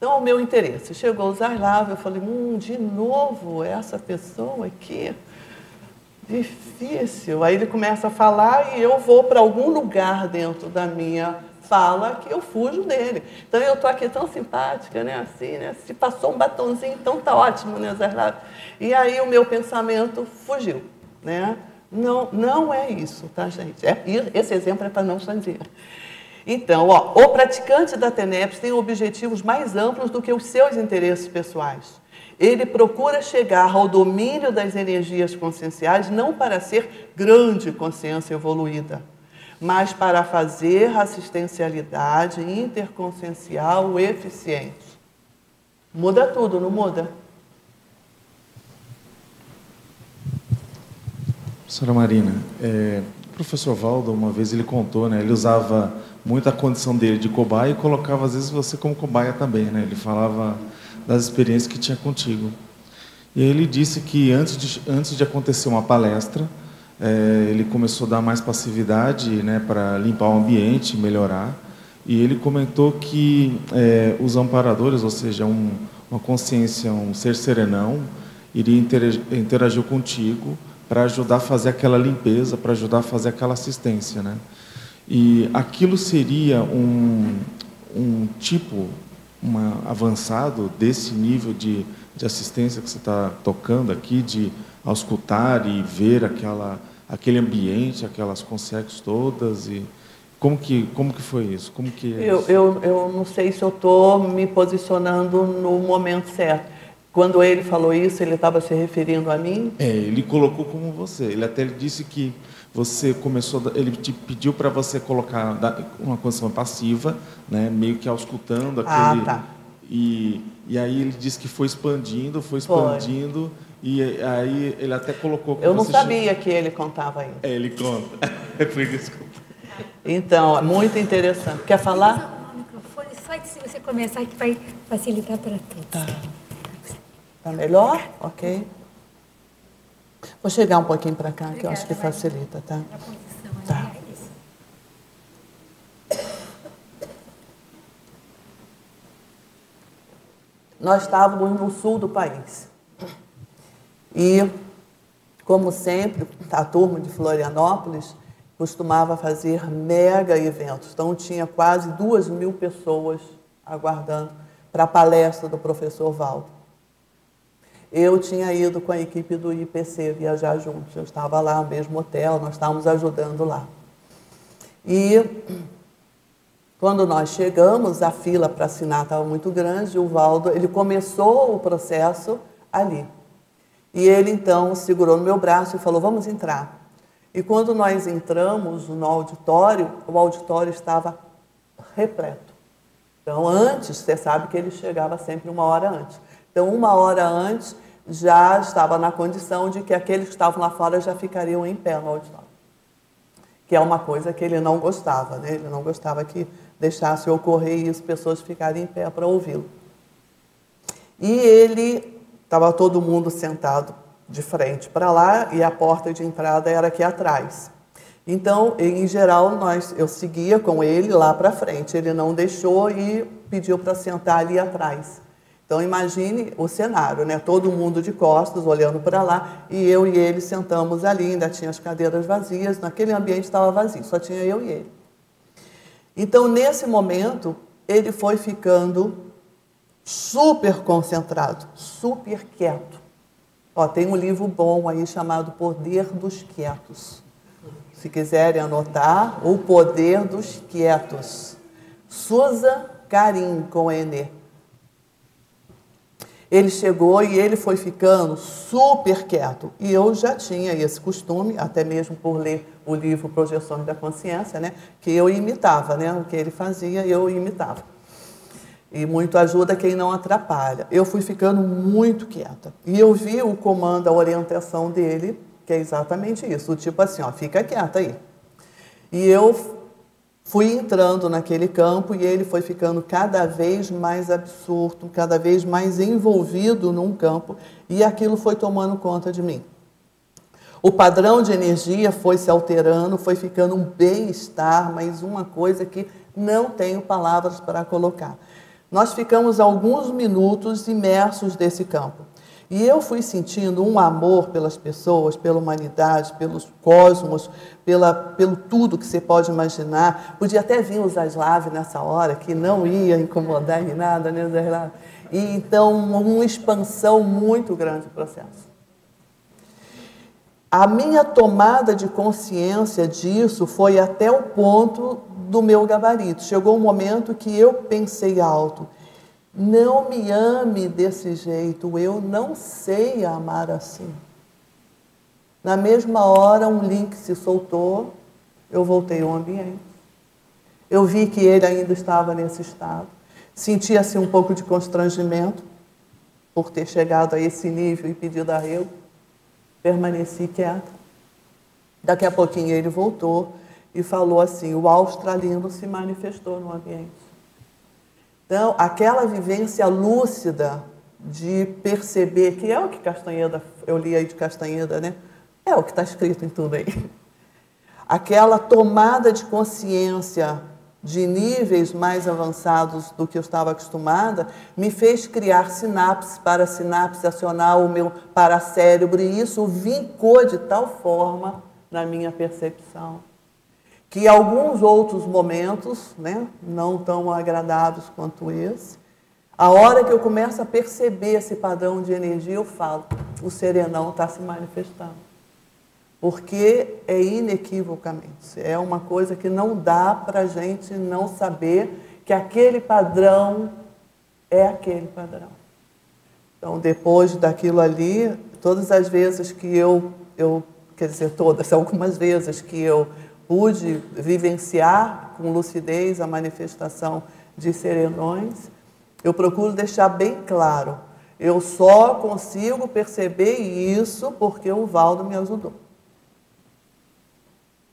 então, o meu interesse. Chegou o Zaslav, eu falei, hum, de novo, essa pessoa aqui, difícil. Aí ele começa a falar e eu vou para algum lugar dentro da minha fala que eu fujo dele. Então, eu estou aqui tão simpática, né, assim, né, se passou um batonzinho, então tá ótimo, né, Zaslav? E aí o meu pensamento fugiu, né? Não, não é isso, tá, gente? É, esse exemplo é para não fazer. Então, ó, o praticante da TENEPS tem objetivos mais amplos do que os seus interesses pessoais. Ele procura chegar ao domínio das energias conscienciais não para ser grande consciência evoluída, mas para fazer assistencialidade interconsciencial eficiente. Muda tudo, não muda? Professora Marina, é, o professor Valdo, uma vez ele contou, né, ele usava muito a condição dele de cobaia e colocava às vezes você como cobaia também, né? Ele falava das experiências que tinha contigo. E ele disse que antes de, antes de acontecer uma palestra, é, ele começou a dar mais passividade né, para limpar o ambiente, melhorar. E ele comentou que é, os amparadores, ou seja, um, uma consciência, um ser serenão, iria interagir, interagir contigo para ajudar a fazer aquela limpeza, para ajudar a fazer aquela assistência. Né? E aquilo seria um, um tipo uma, avançado desse nível de, de assistência que você está tocando aqui, de auscultar e ver aquela, aquele ambiente, aquelas consegues todas e como que como que foi isso? Como que é eu, eu, eu não sei se eu estou me posicionando no momento certo. Quando ele falou isso, ele estava se referindo a mim? É, ele colocou como você. Ele até disse que você começou, ele te pediu para você colocar uma condição passiva, né, meio que auscultando ah, aquele. Ah, tá. E, e aí ele disse que foi expandindo, foi expandindo, foi. e aí ele até colocou. Eu não sabia que ele contava isso. É, ele conta. É por isso que Então, é muito interessante. Quer falar? Só se você começar, que vai facilitar para todos. Tá. Tá melhor? Ok. Vou chegar um pouquinho para cá, Obrigada, que eu acho que facilita, tá? Tá. Nós estávamos no sul do país. E, como sempre, a turma de Florianópolis costumava fazer mega eventos. Então, tinha quase duas mil pessoas aguardando para a palestra do professor Valdo. Eu tinha ido com a equipe do IPC viajar juntos. Eu estava lá no mesmo hotel, nós estávamos ajudando lá. E quando nós chegamos, a fila para assinar estava muito grande. O Valdo, ele começou o processo ali. E ele então segurou no meu braço e falou: "Vamos entrar". E quando nós entramos no auditório, o auditório estava repleto. Então, antes, você sabe que ele chegava sempre uma hora antes. Então, uma hora antes, já estava na condição de que aqueles que estavam lá fora já ficariam em pé no auditório. Que é uma coisa que ele não gostava, né? ele não gostava que deixasse ocorrer as pessoas ficarem em pé para ouvi-lo. E ele, estava todo mundo sentado de frente para lá e a porta de entrada era aqui atrás. Então, em geral, nós, eu seguia com ele lá para frente. Ele não deixou e pediu para sentar ali atrás. Então imagine o cenário, né? Todo mundo de costas olhando para lá e eu e ele sentamos ali, ainda tinha as cadeiras vazias, naquele ambiente estava vazio, só tinha eu e ele. Então nesse momento ele foi ficando super concentrado, super quieto. Ó, tem um livro bom aí chamado Poder dos Quietos. Se quiserem anotar, O Poder dos Quietos. Suza Karim com Enê. Ele chegou e ele foi ficando super quieto. E eu já tinha esse costume, até mesmo por ler o livro Projeções da Consciência, né, que eu imitava, né, o que ele fazia, eu imitava. E muito ajuda quem não atrapalha. Eu fui ficando muito quieta. E eu vi o comando, a orientação dele, que é exatamente isso, tipo assim, ó, fica quieta aí. E eu fui entrando naquele campo e ele foi ficando cada vez mais absurdo, cada vez mais envolvido num campo e aquilo foi tomando conta de mim. O padrão de energia foi se alterando, foi ficando um bem-estar, mas uma coisa que não tenho palavras para colocar. Nós ficamos alguns minutos imersos desse campo. E eu fui sentindo um amor pelas pessoas, pela humanidade, pelos cosmos, pela, pelo tudo que você pode imaginar. Podia até vir os Aslav nessa hora, que não ia incomodar em nada, né, Zé E então, uma expansão muito grande do processo. A minha tomada de consciência disso foi até o ponto do meu gabarito. Chegou um momento que eu pensei alto. Não me ame desse jeito, eu não sei amar assim. Na mesma hora, um link se soltou, eu voltei ao ambiente. Eu vi que ele ainda estava nesse estado. Sentia-se um pouco de constrangimento por ter chegado a esse nível e pedido arrego. Permaneci quieta. Daqui a pouquinho ele voltou e falou assim: o australiano se manifestou no ambiente. Então, aquela vivência lúcida de perceber, que é o que Castanheda, eu li aí de Castanheda, né? É o que está escrito em tudo aí. Aquela tomada de consciência de níveis mais avançados do que eu estava acostumada, me fez criar sinapses para sinapse acionar o meu paracérebro e isso vincou de tal forma na minha percepção que alguns outros momentos, né, não tão agradáveis quanto esse, a hora que eu começo a perceber esse padrão de energia, eu falo, o serenão está se manifestando. Porque é inequivocamente, é uma coisa que não dá para a gente não saber que aquele padrão é aquele padrão. Então, depois daquilo ali, todas as vezes que eu, eu quer dizer, todas, algumas vezes que eu pude vivenciar com lucidez a manifestação de serenões, eu procuro deixar bem claro. Eu só consigo perceber isso porque o Valdo me ajudou.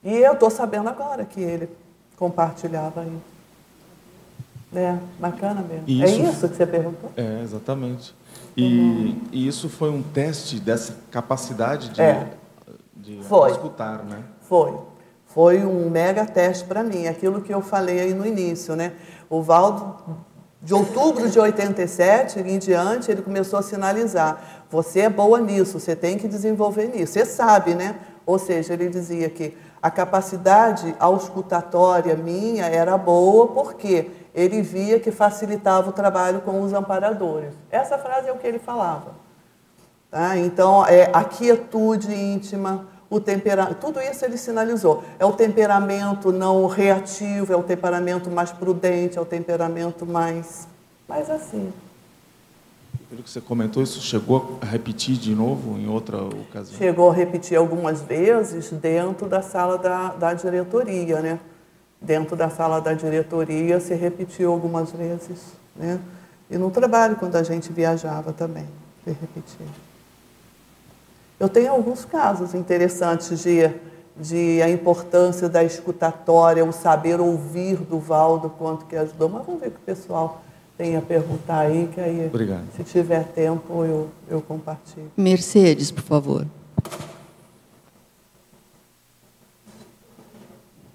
E eu estou sabendo agora que ele compartilhava isso. É, bacana mesmo. É isso, é isso que você perguntou? É, exatamente. E, uhum. e isso foi um teste dessa capacidade de, é. de escutar, né? Foi. Foi um mega teste para mim, aquilo que eu falei aí no início, né? O Valdo, de outubro de 87 em diante, ele começou a sinalizar: você é boa nisso, você tem que desenvolver nisso. Você sabe, né? Ou seja, ele dizia que a capacidade auscultatória minha era boa porque ele via que facilitava o trabalho com os amparadores. Essa frase é o que ele falava. Tá? Então, é a quietude íntima, o temperamento, tudo isso ele sinalizou. É o temperamento não reativo, é o temperamento mais prudente, é o temperamento mais, mais assim. Pelo que você comentou, isso chegou a repetir de novo em outra ocasião? Chegou a repetir algumas vezes dentro da sala da, da diretoria, né? Dentro da sala da diretoria se repetiu algumas vezes, né? E no trabalho, quando a gente viajava também, se repetia. Eu tenho alguns casos interessantes de, de a importância da escutatória, o saber ouvir do Valdo, quanto que ajudou. Mas vamos ver o que o pessoal tem a perguntar aí, que aí, Obrigado. se tiver tempo, eu, eu compartilho. Mercedes, por favor.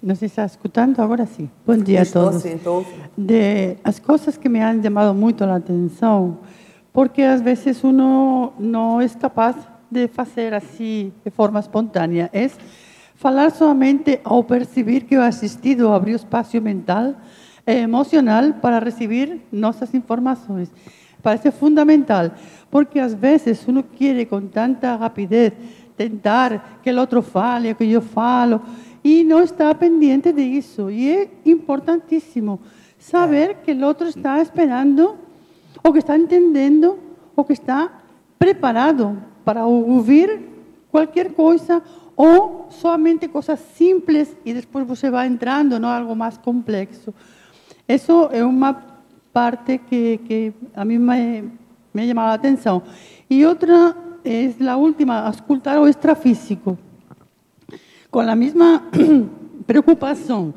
Não se está escutando? Agora sim. Bom dia estou, a todos. Sim, estou. De, as coisas que me han chamado muito a atenção, porque às vezes uno não é capaz de fazer assim de forma espontânea é falar somente ao perceber que o assistido abriu espaço mental e emocional para receber nossas informações. Parece fundamental, porque às vezes uno quer com tanta rapidez tentar que o outro fale, que eu falo, e não está pendente disso. E é importantíssimo saber que o outro está esperando, ou que está entendendo, ou que está preparado para ouvir qualquer coisa ou somente coisas simples e depois você vai entrando no algo mais complexo. Isso é uma parte que, que a mim me, me chamava a atenção. E outra é a última, escutar o extrafísico. Com a mesma preocupação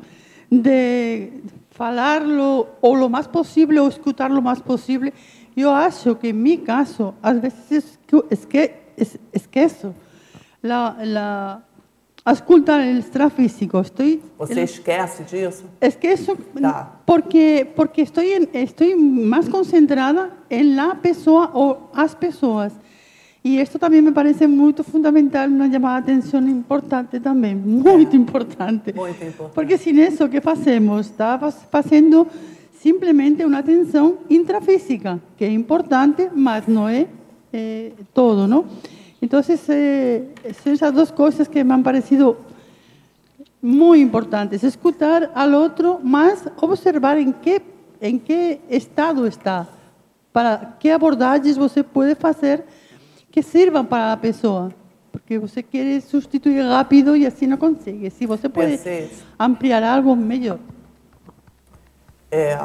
de falarlo o lo mais possível ou escutar lo mais possível, eu acho que, em meu caso, às vezes esque, esqueço la, la, escuta o extrafísico. Estou, Você esquece disso? Esqueço tá. porque, porque estou, estou mais concentrada em la pessoa ou as pessoas. E isso também me parece muito fundamental, uma chamada de atenção importante também, muito é. importante. Muito importante. Porque sem isso, o que fazemos? Está fazendo simplesmente uma atenção intrafísica, que é importante, mas não é, é todo, não? Então, eh, são essas duas coisas que me han parecido muy importantes. Escuchar al otro, más observar en qué, en qué estado está, para qué abordajes você puede hacer que sirvan para la persona. Porque você quer substituir rápido e assim não consegue. Se você pode Perfeito. ampliar algo, melhor. É,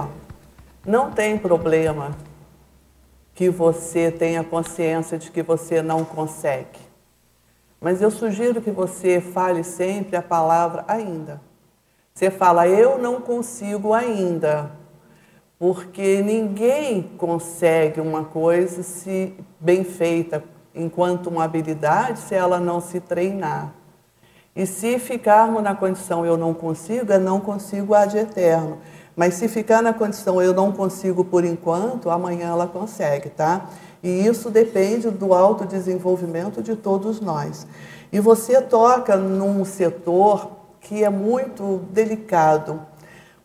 não tem problema que você tenha consciência de que você não consegue. Mas eu sugiro que você fale sempre a palavra ainda. Você fala, eu não consigo ainda. Porque ninguém consegue uma coisa se bem feita, enquanto uma habilidade, se ela não se treinar. E se ficarmos na condição eu não consigo, é não consigo ad eterno. Mas se ficar na condição eu não consigo por enquanto, amanhã ela consegue, tá? E isso depende do autodesenvolvimento de todos nós. E você toca num setor que é muito delicado.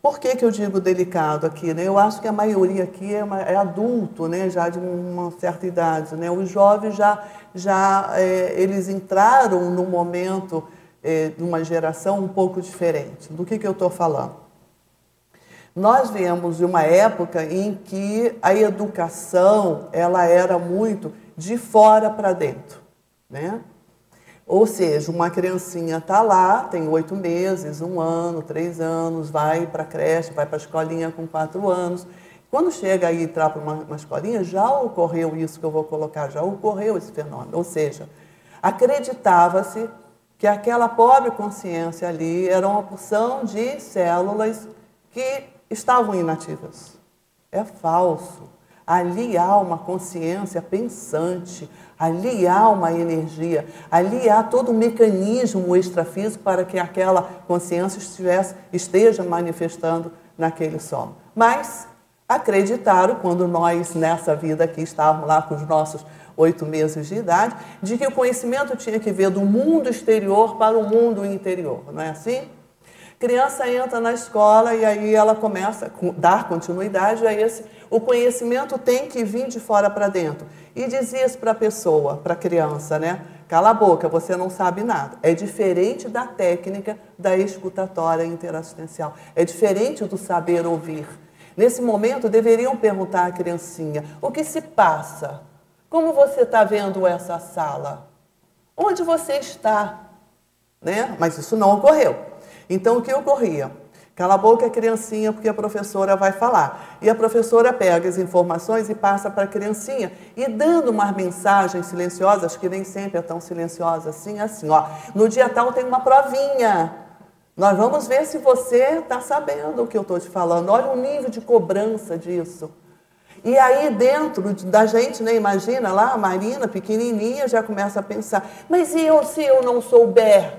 Por que, que eu digo delicado aqui? Né? Eu acho que a maioria aqui é, uma, é adulto, né? já de uma certa idade. Né? Os jovens já, já é, eles entraram no momento é, de uma geração um pouco diferente. Do que, que eu estou falando? Nós viemos de uma época em que a educação ela era muito de fora para dentro, né? Ou seja, uma criancinha está lá, tem oito meses, um ano, três anos, vai para a creche, vai para a escolinha com quatro anos. Quando chega aí e entrar para uma, uma escolinha, já ocorreu isso que eu vou colocar, já ocorreu esse fenômeno. Ou seja, acreditava-se que aquela pobre consciência ali era uma porção de células que estavam inativas. É falso. Ali há uma consciência pensante, ali há uma energia, ali há todo um mecanismo extrafísico para que aquela consciência estivesse, esteja manifestando naquele sono. Mas acreditaram, quando nós nessa vida aqui estávamos lá com os nossos oito meses de idade, de que o conhecimento tinha que vir do mundo exterior para o mundo interior, não é assim? Criança entra na escola e aí ela começa a dar continuidade a esse. O conhecimento tem que vir de fora para dentro. E dizia isso para a pessoa, para a criança, né? Cala a boca, você não sabe nada. É diferente da técnica da escutatória interassistencial. É diferente do saber ouvir. Nesse momento, deveriam perguntar à criancinha: o que se passa? Como você está vendo essa sala? Onde você está? Né? Mas isso não ocorreu. Então, o que ocorria? Cala a boca a criancinha, porque a professora vai falar. E a professora pega as informações e passa para a criancinha, e dando umas mensagens silenciosas, que nem sempre é tão silenciosa assim, assim, ó. No dia tal tem uma provinha. Nós vamos ver se você está sabendo o que eu estou te falando. Olha o nível de cobrança disso. E aí dentro da gente, né, imagina lá a Marina, pequenininha, já começa a pensar, mas e eu se eu não souber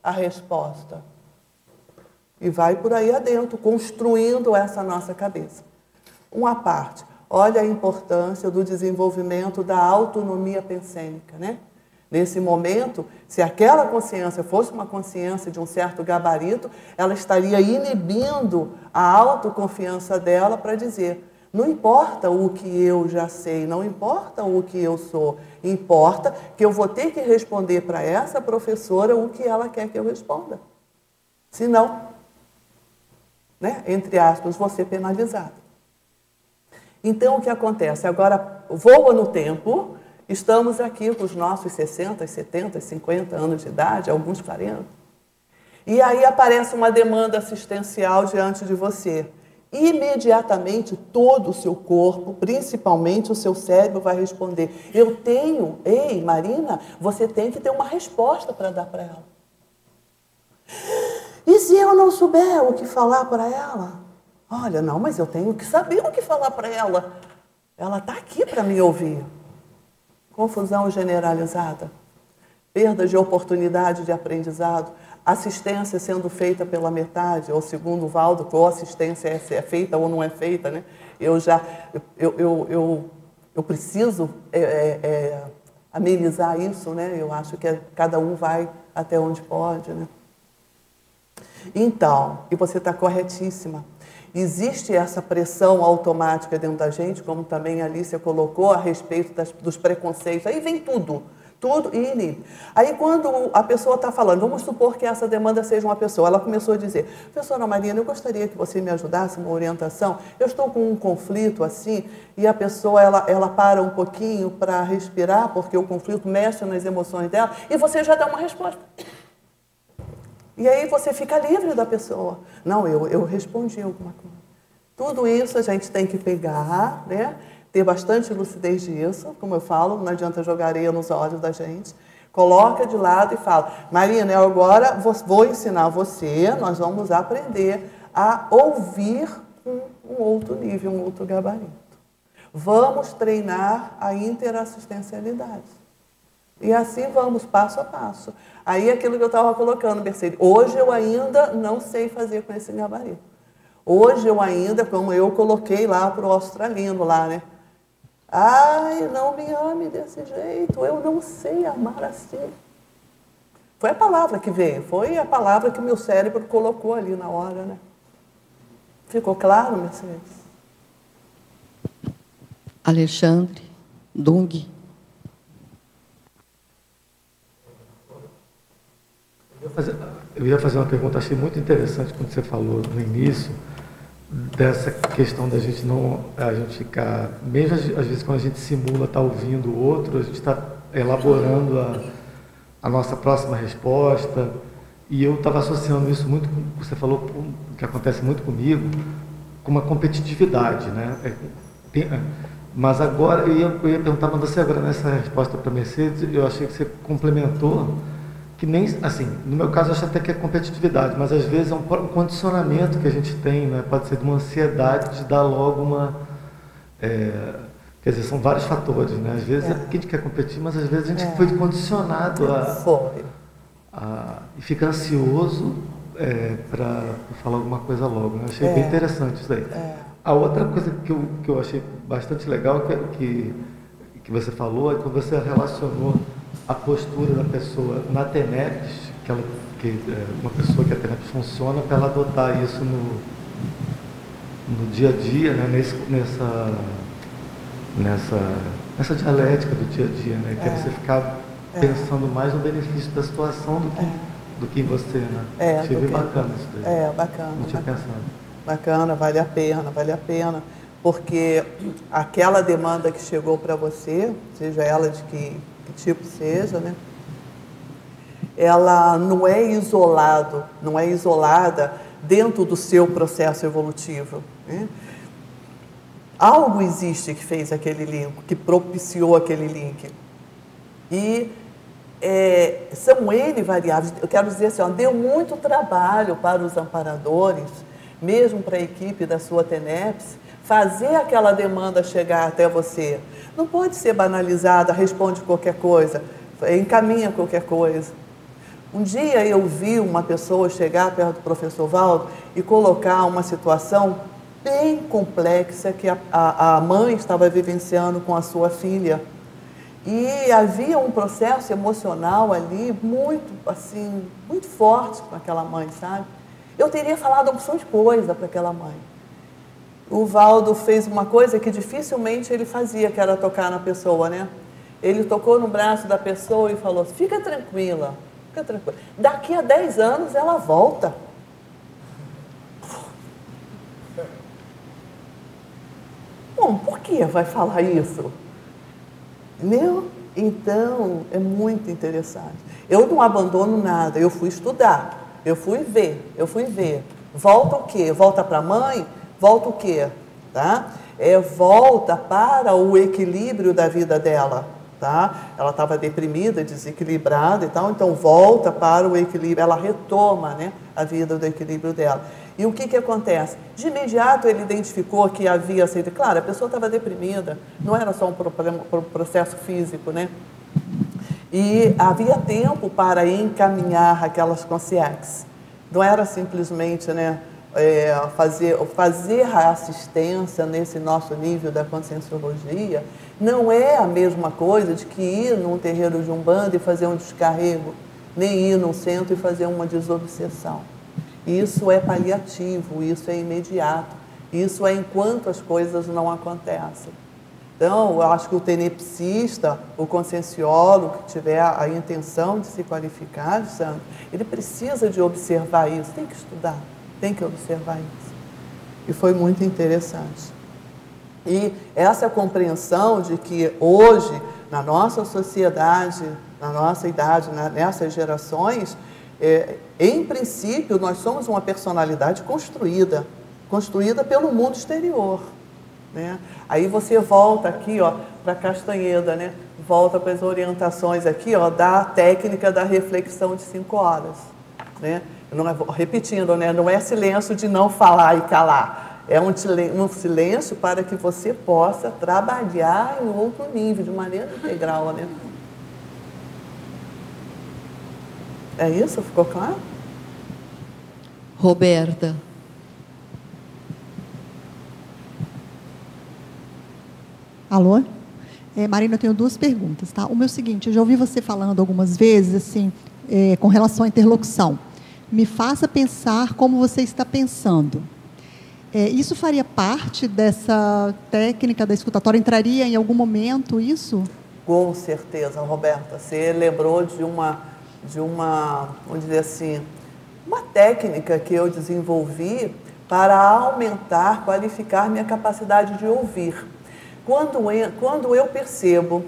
a resposta? E vai por aí adentro, construindo essa nossa cabeça. Uma parte, olha a importância do desenvolvimento da autonomia pensênica, né? Nesse momento, se aquela consciência fosse uma consciência de um certo gabarito, ela estaria inibindo a autoconfiança dela para dizer: não importa o que eu já sei, não importa o que eu sou, importa que eu vou ter que responder para essa professora o que ela quer que eu responda. Senão, né, entre aspas, você penalizado. Então, o que acontece? Agora, voa no tempo, estamos aqui com os nossos 60, 70, 50 anos de idade, alguns 40. E aí aparece uma demanda assistencial diante de você. Imediatamente, todo o seu corpo, principalmente o seu cérebro, vai responder: Eu tenho, ei, Marina, você tem que ter uma resposta para dar para ela. E se eu não souber o que falar para ela? Olha, não, mas eu tenho que saber o que falar para ela. Ela está aqui para me ouvir. Confusão generalizada, perda de oportunidade de aprendizado, assistência sendo feita pela metade, ou segundo o Valdo, qual assistência é, é feita ou não é feita, né? Eu já, eu, eu, eu, eu preciso é, é, é amenizar isso, né? Eu acho que cada um vai até onde pode, né? Então, e você está corretíssima. Existe essa pressão automática dentro da gente, como também a Alicia colocou, a respeito das, dos preconceitos. Aí vem tudo. Tudo e inibe. Aí, quando a pessoa está falando, vamos supor que essa demanda seja uma pessoa, ela começou a dizer: Professora Marina, eu gostaria que você me ajudasse, uma orientação. Eu estou com um conflito assim, e a pessoa ela, ela para um pouquinho para respirar, porque o conflito mexe nas emoções dela, e você já dá uma resposta. E aí você fica livre da pessoa. Não, eu, eu respondi alguma coisa. Tudo isso a gente tem que pegar, né? ter bastante lucidez disso, como eu falo, não adianta jogar areia nos olhos da gente. Coloca de lado e fala, Marina, eu agora vou, vou ensinar você, nós vamos aprender a ouvir um, um outro nível, um outro gabarito. Vamos treinar a interassistencialidade. E assim vamos, passo a passo. Aí aquilo que eu estava colocando, Mercedes, hoje eu ainda não sei fazer com esse gabarito. Hoje eu ainda, como eu coloquei lá para o australino lá, né? Ai, não me ame desse jeito, eu não sei amar assim. Foi a palavra que veio, foi a palavra que meu cérebro colocou ali na hora, né? Ficou claro, Mercedes? Alexandre, Dung. Eu ia, fazer, uma pergunta, achei muito interessante quando você falou no início dessa questão da gente não a gente ficar mesmo às vezes quando a gente simula tá ouvindo o outro a gente está elaborando a, a nossa próxima resposta. E eu estava associando isso muito com você falou que acontece muito comigo com uma competitividade né? É, tem, é, mas agora eu ia, eu ia perguntar para você agora nessa resposta para Mercedes eu achei que você complementou que nem, assim, no meu caso eu acho até que é competitividade, mas às vezes é um, condicionamento que a gente tem, né? pode ser de uma ansiedade de dar logo uma. É, quer dizer, são vários fatores, né? Às vezes é, é porque a gente quer competir, mas às vezes a gente é. foi condicionado a, foi. a. e fica ansioso é, para falar alguma coisa logo. Né? Achei bem é. interessante isso aí. É. A outra coisa que eu, que eu achei bastante legal que, que, que você falou é que você relacionou a postura da pessoa na TENEPS, que, ela, que é uma pessoa que a TENEPS funciona, para ela adotar isso no, no dia a dia, né, nesse, nessa, nessa, nessa dialética do dia a dia, né, que é, é você ficar é. pensando mais no benefício da situação do que, é. do que em você. Né? É, Achei bem bacana isso daí. É, bacana. Não tinha bacana. pensado. Bacana, vale a pena, vale a pena. Porque aquela demanda que chegou para você, seja ela de que tipo seja, né? Ela não é isolado, não é isolada dentro do seu processo evolutivo. Né? Algo existe que fez aquele link, que propiciou aquele link. E é, são N variáveis. Eu quero dizer assim, ó, deu muito trabalho para os amparadores, mesmo para a equipe da sua TENEPS, fazer aquela demanda chegar até você. Não pode ser banalizada, responde qualquer coisa, encaminha qualquer coisa. Um dia eu vi uma pessoa chegar perto do professor Valdo e colocar uma situação bem complexa que a, a, a mãe estava vivenciando com a sua filha. E havia um processo emocional ali muito, assim, muito forte com aquela mãe, sabe? Eu teria falado opção de coisa para aquela mãe o Valdo fez uma coisa que dificilmente ele fazia, que era tocar na pessoa, né? Ele tocou no braço da pessoa e falou: fica tranquila, fica tranquila. Daqui a 10 anos ela volta. Bom, por que vai falar isso? Meu, então é muito interessante. Eu não abandono nada, eu fui estudar, eu fui ver, eu fui ver. Volta o quê? Volta para a mãe? Volta o quê? Tá? É, volta para o equilíbrio da vida dela. Tá? Ela estava deprimida, desequilibrada e tal, então volta para o equilíbrio, ela retoma né, a vida do equilíbrio dela. E o que, que acontece? De imediato ele identificou que havia sido, claro, a pessoa estava deprimida, não era só um processo físico, né? E havia tempo para encaminhar aquelas consciências. Não era simplesmente, né? É, fazer, fazer a assistência nesse nosso nível da conscienciologia não é a mesma coisa de que ir num terreiro de umbanda e fazer um descarrego, nem ir num centro e fazer uma desobsessão. Isso é paliativo, isso é imediato, isso é enquanto as coisas não acontecem. Então, eu acho que o tenepsista, o conscienciólogo que tiver a intenção de se qualificar, Sandro, ele precisa de observar isso, tem que estudar, tem que observar isso. E foi muito interessante. E essa compreensão de que hoje, na nossa sociedade, na nossa idade, nessas gerações, é, em princípio, nós somos uma personalidade construída, construída pelo mundo exterior. Né? Aí você volta aqui ó, para Castanheda, né? volta para as orientações aqui ó, da técnica da reflexão de cinco horas. Né? Não é, repetindo, né? não é silêncio de não falar e calar. É um, um silêncio para que você possa trabalhar em outro nível, de maneira integral. Né? É isso? Ficou claro? Roberta. Alô? É, Marina, eu tenho duas perguntas. Tá? O meu seguinte, eu já ouvi você falando algumas vezes assim, é, com relação à interlocução. Me faça pensar como você está pensando. É, isso faria parte dessa técnica da escutatória? Entraria em algum momento isso? Com certeza, Roberta. Você lembrou de uma, de uma, vamos dizer assim, uma técnica que eu desenvolvi para aumentar, qualificar minha capacidade de ouvir. Quando eu, quando eu percebo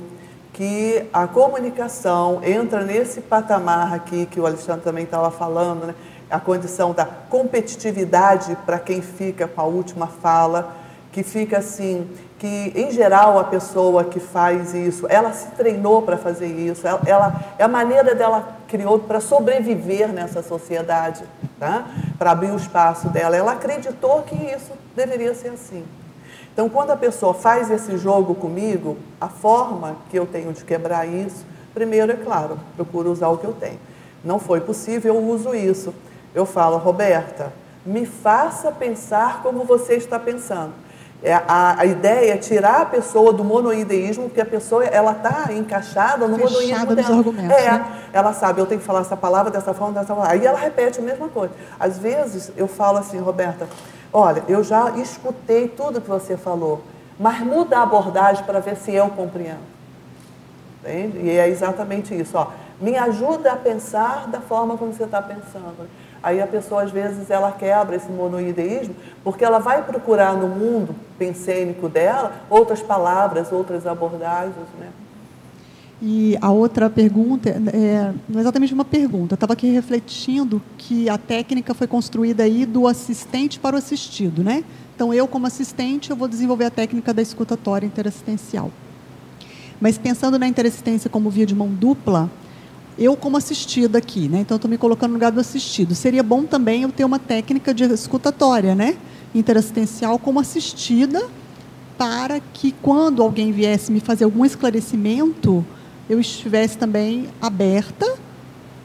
que a comunicação entra nesse patamar aqui que o Alexandre também estava falando, né? a condição da competitividade para quem fica com a última fala, que fica assim, que em geral a pessoa que faz isso, ela se treinou para fazer isso, ela, ela, é a maneira dela criou para sobreviver nessa sociedade, tá? para abrir o espaço dela. Ela acreditou que isso deveria ser assim. Então, quando a pessoa faz esse jogo comigo, a forma que eu tenho de quebrar isso, primeiro, é claro, procuro usar o que eu tenho. Não foi possível, eu uso isso. Eu falo, Roberta, me faça pensar como você está pensando. É, a, a, ideia é tirar a pessoa do monoideísmo, porque a pessoa ela está encaixada no Fechada monoísmo dela. Argumentos, é, né? ela sabe, eu tenho que falar essa palavra dessa forma, dessa forma. Aí ela repete a mesma coisa. Às vezes eu falo assim, Roberta, olha, eu já escutei tudo que você falou, mas muda a abordagem para ver se eu compreendo. Entende? E é exatamente isso. Ó. Me ajuda a pensar da forma como você está pensando. Aí a pessoa, às vezes, ela quebra esse monoideísmo, porque ela vai procurar no mundo pensênico dela outras palavras, outras abordagens, né? E a outra pergunta, é, não é exatamente uma pergunta, estava aqui refletindo que a técnica foi construída aí do assistente para o assistido, né? Então, eu, como assistente, eu vou desenvolver a técnica da escutatória interassistencial. Mas pensando na interassistência como via de mão dupla, eu como assistida aqui, né? Então estou me colocando no lugar do assistido. Seria bom também eu ter uma técnica de escutatória, né? Interassistencial como assistida, para que quando alguém viesse me fazer algum esclarecimento, eu estivesse também aberta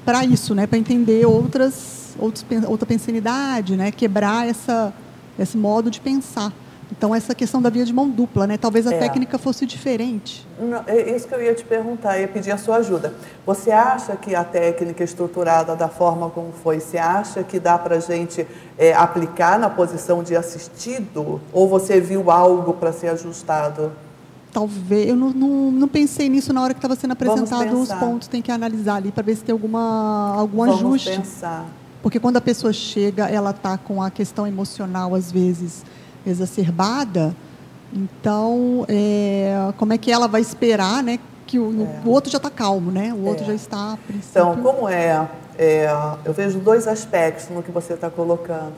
para isso, né? Para entender outras, outros, outra pensanidade, né? Quebrar essa, esse modo de pensar. Então, essa questão da via de mão dupla, né? talvez a É. técnica fosse diferente. Não, é isso que eu ia te perguntar, ia pedir a sua ajuda. Você acha que a técnica estruturada da forma como foi, você acha que dá para a gente é, aplicar na posição de assistido? Ou você viu algo para ser ajustado? Talvez, eu não, não, não pensei nisso na hora que estava sendo apresentado os pontos, tem que analisar ali para ver se tem alguma, algum Vamos ajuste. pensar. Porque quando a pessoa chega, ela está com a questão emocional, às vezes, exacerbada, então, é, como é que ela vai esperar né, que o, o outro já está calmo, né? o outro É. já está, princípio... Então, como é, é, eu vejo dois aspectos no que você está colocando.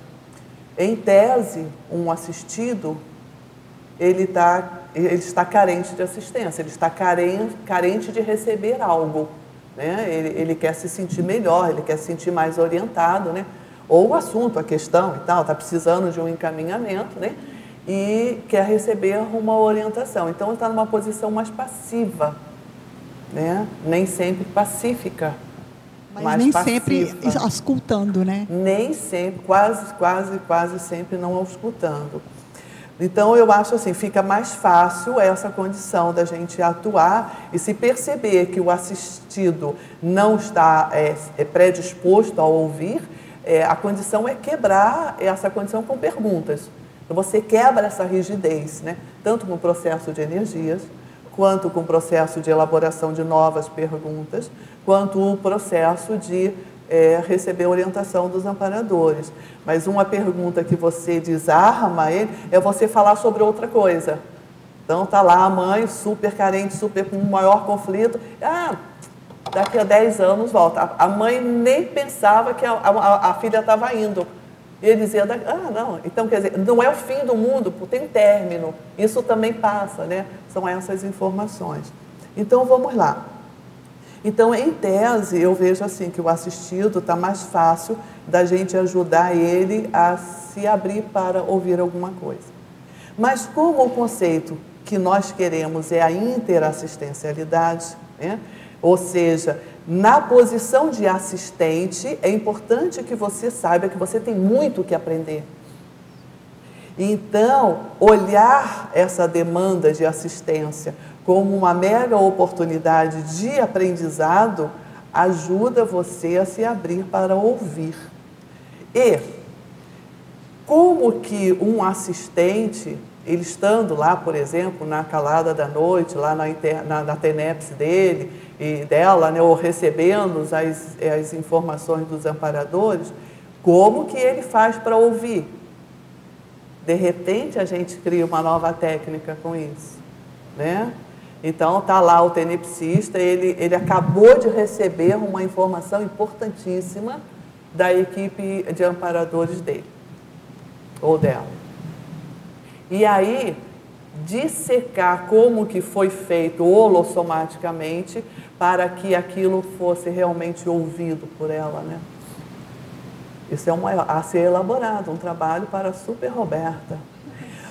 Em tese, um assistido, ele, tá, ele está carente de assistência, ele está carente, carente de receber algo. Né? Ele, ele quer se sentir melhor, ele quer se sentir mais orientado, né? ou o assunto, a questão e tal, está precisando de um encaminhamento, né? e quer receber uma orientação. Então, ele está numa posição mais passiva, né? nem sempre pacífica. Mas nem passiva. sempre auscultando, né? Nem sempre, quase, quase, quase sempre não auscultando. Então, eu acho assim, fica mais fácil essa condição da gente atuar e se perceber que o assistido não está é, é predisposto a ouvir, é, a condição é quebrar essa condição com perguntas. Então, você quebra essa rigidez, né? tanto no processo de energias, quanto com o processo de elaboração de novas perguntas, quanto o processo de é, receber orientação dos amparadores. Mas uma pergunta que você desarma ele é você falar sobre outra coisa. Então tá lá a mãe super carente, super com maior conflito. Ah, daqui a 10 anos volta. A mãe nem pensava que a, a, a filha estava indo. Ele dizia, ah, não, então quer dizer, não é o fim do mundo, tem término. Isso também passa, né? São essas informações. Então vamos lá. Então, em tese, eu vejo assim que o assistido está mais fácil da gente ajudar ele a se abrir para ouvir alguma coisa. Mas como o conceito que nós queremos é a interassistencialidade, né? ou seja, na posição de assistente, é importante que você saiba que você tem muito que aprender. Então, olhar essa demanda de assistência como uma mega oportunidade de aprendizado ajuda você a se abrir para ouvir. E como que um assistente, ele estando lá, por exemplo, na calada da noite, lá na, na, na dele e dela, né, ou recebendo as, as informações dos amparadores, como que ele faz para ouvir? De repente a gente cria uma nova técnica com isso, né? Então está lá o tenepsista, ele, ele acabou de receber uma informação importantíssima da equipe de amparadores dele ou dela. E aí dissecar como que foi feito holossomaticamente para que aquilo fosse realmente ouvido por ela, né? Isso é uma, a ser elaborado, um trabalho para a Super Roberta.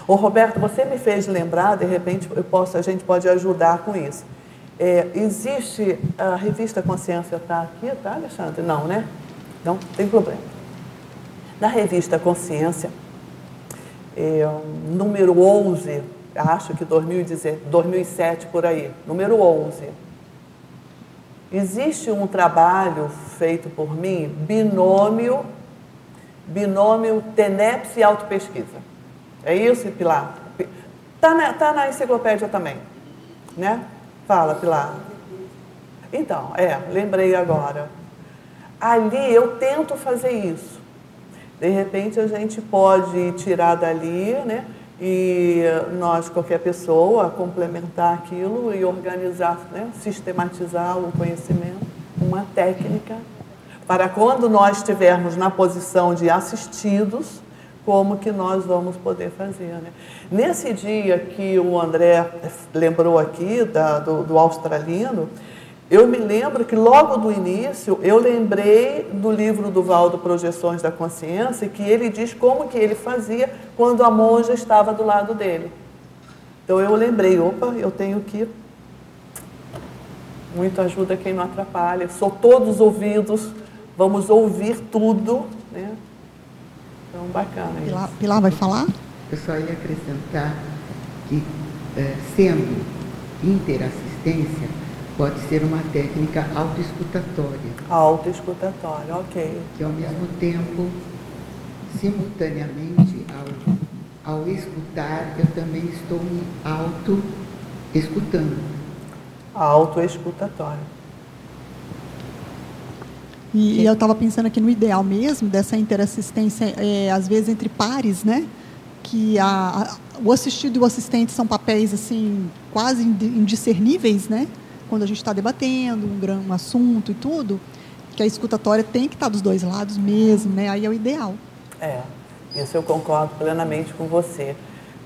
Ô Roberto, você me fez lembrar, de repente eu posso, a gente pode ajudar com isso. É, existe a revista Consciência está aqui, tá, Alexandre? Não, né? Não tem problema. Na revista Consciência, é, número 11, acho que 2007 por aí, número 11. Existe um trabalho feito por mim, binômio, binômio TENEPS e autopesquisa. É isso, Pilar? Está na, tá na enciclopédia também, né? Fala, Pilar. Então, é, lembrei agora. Ali eu tento fazer isso. De repente a gente pode tirar dali, né? E nós, qualquer pessoa, complementar aquilo e organizar, né? sistematizar o conhecimento, uma técnica, para quando nós estivermos na posição de assistidos, como que nós vamos poder fazer. Né? Nesse dia que o André lembrou aqui da, do, do australino, eu me lembro que logo do início eu lembrei do livro do Valdo Projeções da Consciência, que ele diz como que ele fazia quando a monja estava do lado dele. Então eu lembrei, opa, eu tenho que muito ajuda quem não atrapalha. Sou todos ouvidos, vamos ouvir tudo? Então, bacana Pilar, isso. Pilar vai falar? Eu só ia acrescentar que, é, sendo interassistência, pode ser uma técnica autoescutatória. Autoescutatória, ok. Que, ao mesmo tempo, simultaneamente, ao, ao escutar, eu também estou me auto-escutando. Autoescutatória. E, e eu estava pensando aqui no ideal mesmo dessa interassistência, é, às vezes entre pares, né? Que a, a, o assistido e o assistente são papéis assim quase indiscerníveis, né? Quando a gente está debatendo um, gran, um assunto e tudo, que a escutatória tem que estar tá dos dois lados mesmo, né? Aí é o ideal. É, isso eu concordo plenamente com você.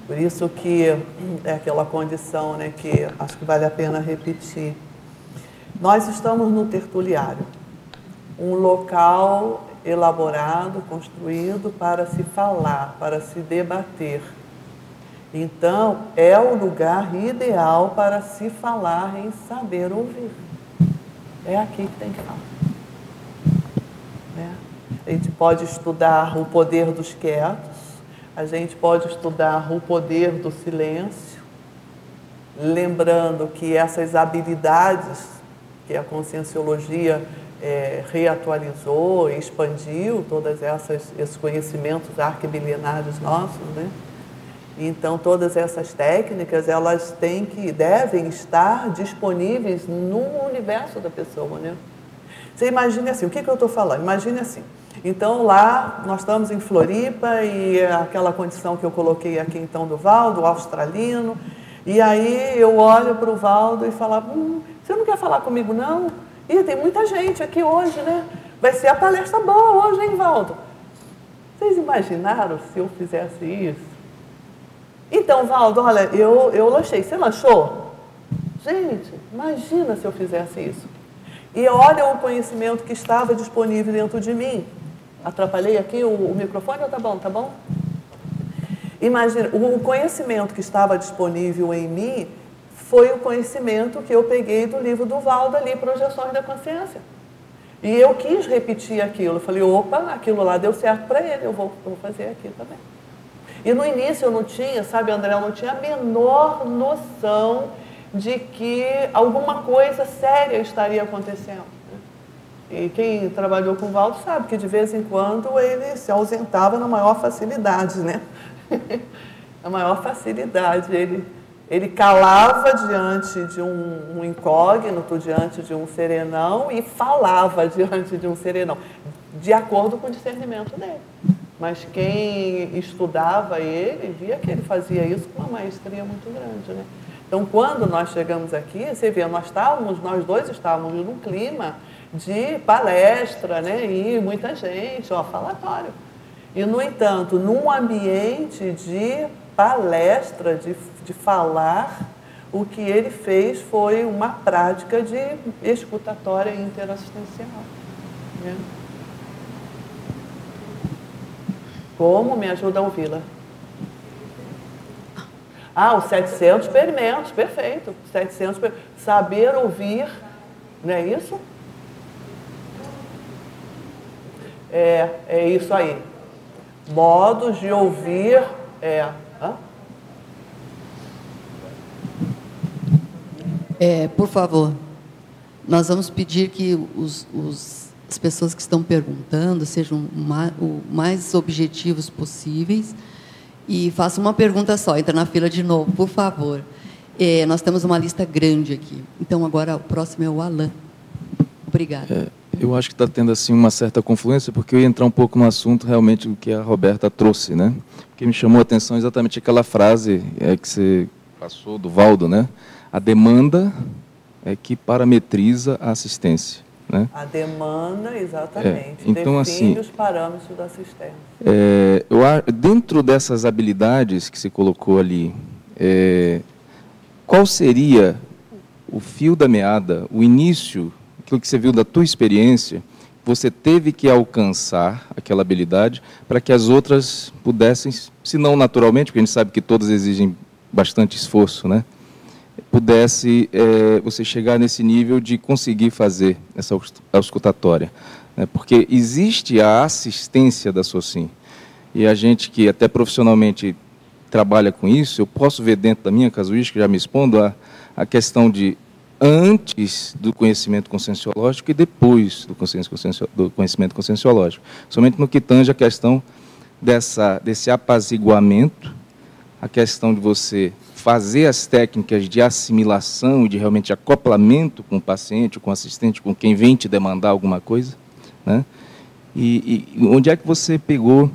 Por isso que é aquela condição, né, que acho que vale a pena repetir. Nós estamos no tertuliário um local elaborado, construído para se falar, para se debater. Então, é o lugar ideal para se falar em saber ouvir. É aqui que tem que falar. Né? A gente pode estudar o poder dos quietos, a gente pode estudar o poder do silêncio, lembrando que essas habilidades que a conscienciologia é, reatualizou, expandiu todos esses conhecimentos arquibilinários nossos, né? Então, todas essas técnicas, elas têm que, devem estar disponíveis no universo da pessoa, né? Você imagine assim, o que, que eu estou falando? Imagine assim, então lá nós estamos em Floripa e aquela condição que eu coloquei aqui então do Valdo, australino, e aí eu olho para o Valdo e falo, hum, você não quer falar comigo não? Ih, tem muita gente aqui hoje, né? Vai ser a palestra boa hoje, hein, Valdo? Vocês imaginaram se eu fizesse isso? Então, Valdo, olha, eu, eu lanchei. Você lanchou? Gente, imagina se eu fizesse isso. E olha o conhecimento que estava disponível dentro de mim. Atrapalhei aqui o, o microfone tá bom? Tá bom? Imagina, o conhecimento que estava disponível em mim foi o conhecimento que eu peguei do livro do Valdo ali, Projeções da Consciência. E eu quis repetir aquilo. Eu falei, opa, aquilo lá deu certo para ele, eu vou, eu vou fazer aqui também. E no início eu não tinha, sabe, André, eu não tinha a menor noção de que alguma coisa séria estaria acontecendo. E quem trabalhou com o Valdo sabe que de vez em quando ele se ausentava na maior facilidade, né? na maior facilidade. Ele, ele calava diante de um, um incógnito, diante de um serenão e falava diante de um serenão, de acordo com o discernimento dele. Mas quem estudava ele via que ele fazia isso com uma maestria muito grande, né? Então, quando nós chegamos aqui, você vê, nós estávamos, nós dois estávamos num clima de palestra, né? E muita gente, ó, falatório. E, no entanto, num ambiente de palestra, de, de falar, o que ele fez foi uma prática de escutatória interassistencial. Né? Como? Me ajuda a ouvi-la. Ah, os 700 experimentos, perfeito. 700 Saber ouvir, não é isso? É, é isso aí. Modos de ouvir, é. Hã? É, por favor, nós vamos pedir que os, os as pessoas que estão perguntando sejam o mais objetivos possíveis e faça uma pergunta só. Entra na fila de novo, por favor. É, nós temos uma lista grande aqui. Então, agora o próximo é o Alain. Obrigada. É, eu acho que está tendo assim uma certa confluência, porque eu ia entrar um pouco no assunto realmente do que a Roberta trouxe, né? Porque me chamou a atenção exatamente aquela frase é, que você passou do Valdo, né? A demanda é que parametriza a assistência. Né? A demanda, exatamente, é, então, define assim, os parâmetros da assistência. É, eu, dentro dessas habilidades que se colocou ali, é, qual seria o fio da meada, o início, aquilo que você viu da tua experiência, você teve que alcançar aquela habilidade para que as outras pudessem, se não naturalmente, porque a gente sabe que todas exigem bastante esforço, né? Pudesse é, você chegar nesse nível de conseguir fazer essa auscultatória. Né? Porque existe a assistência da SOCIM. E a gente que até profissionalmente trabalha com isso, eu posso ver dentro da minha casuística, já me expondo, a, a questão de antes do conhecimento conscienciológico e depois do, do conhecimento conscienciológico. Somente no que tange a questão dessa, desse apaziguamento, a questão de você fazer as técnicas de assimilação e de realmente acoplamento com o paciente, com o assistente, com quem vem te demandar alguma coisa, né? E, e onde é que você pegou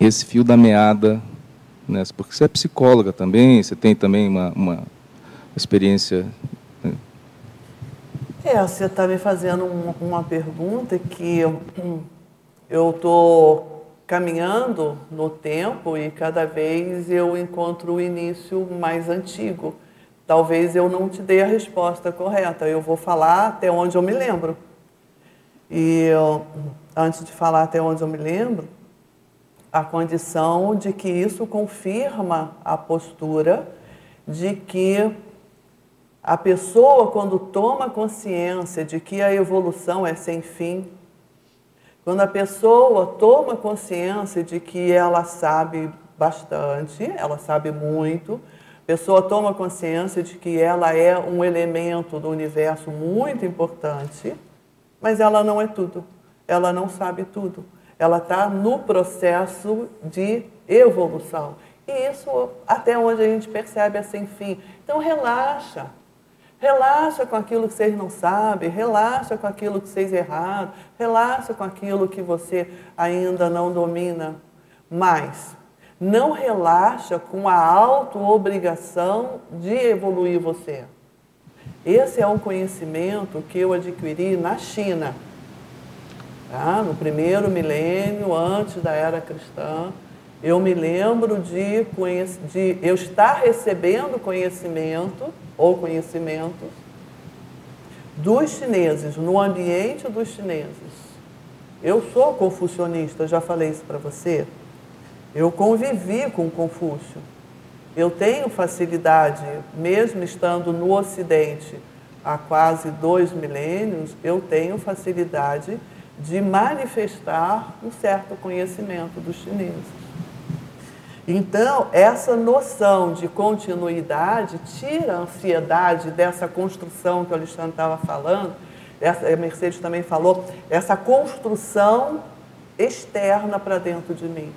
esse fio da meada? Né? Porque você é psicóloga também, você tem também uma, uma experiência. Né? É, você está me fazendo uma, uma pergunta que eu estou caminhando no tempo e cada vez eu encontro o início mais antigo. Talvez eu não te dê a resposta correta, eu vou falar até onde eu me lembro. E eu, antes de falar até onde eu me lembro, a condição de que isso confirma a postura de que a pessoa, quando toma consciência de que a evolução é sem fim, quando a pessoa toma consciência de que ela sabe bastante, ela sabe muito, a pessoa toma consciência de que ela é um elemento do universo muito importante, mas ela não é tudo, ela não sabe tudo. Ela está no processo de evolução. E isso até onde a gente percebe é sem fim. Então relaxa. Relaxa com aquilo que vocês não sabem, relaxa com aquilo que vocês erraram, relaxa com aquilo que você ainda não domina. Mas não relaxa com a auto-obrigação de evoluir você. Esse é um conhecimento que eu adquiri na China, tá? no primeiro milênio, antes da era cristã. Eu me lembro de, de eu estar recebendo conhecimento ou conhecimentos dos chineses, no ambiente dos chineses. Eu sou confucionista, já falei isso para você. Eu convivi com Confúcio. Eu tenho facilidade, mesmo estando no Ocidente há quase dois milênios, eu tenho facilidade de manifestar um certo conhecimento dos chineses. Então, essa noção de continuidade tira a ansiedade dessa construção que o Alexandre estava falando, essa, a Mercedes também falou, essa construção externa para dentro de mim.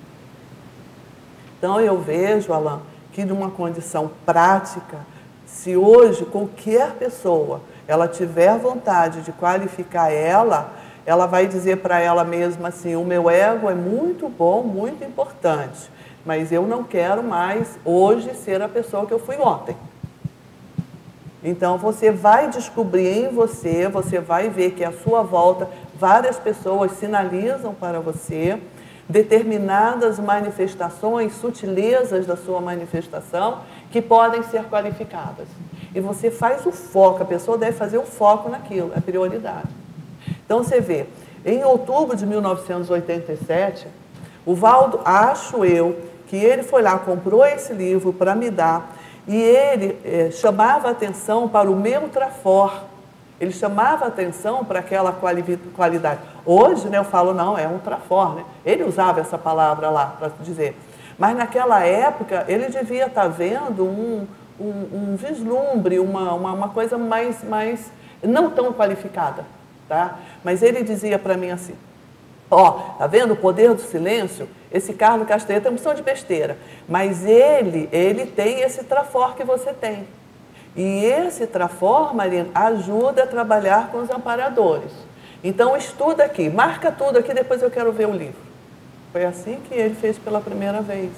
Então, eu vejo, Alain, que numa condição prática, se hoje qualquer pessoa ela tiver vontade de qualificar ela, ela vai dizer para ela mesma assim: o meu ego é muito bom, muito importante mas eu não quero mais hoje ser a pessoa que eu fui ontem. Então você vai descobrir em você, você vai ver que à sua volta várias pessoas sinalizam para você determinadas manifestações, sutilezas da sua manifestação que podem ser qualificadas. E você faz o foco, a pessoa deve fazer o foco naquilo, é prioridade. Então você vê, em outubro de 1987, o Valdo, acho eu, que ele foi lá, comprou esse livro para me dar, e ele é, chamava atenção para o meu trafor. Ele chamava atenção para aquela quali qualidade. Hoje, né, eu falo, não, é um trafor. Né? Ele usava essa palavra lá para dizer. Mas naquela época, ele devia estar tá vendo um, um, um vislumbre, uma, uma, uma, coisa mais, mais, não tão qualificada. Tá? Mas ele dizia para mim assim, ó, tá vendo o poder do silêncio? Esse Carlos Castanheira tem uma opção de besteira, mas ele, ele tem esse trafor que você tem. E esse trafor, Marina, ajuda a trabalhar com os amparadores. Então estuda aqui, marca tudo aqui, depois eu quero ver o livro. Foi assim que ele fez pela primeira vez.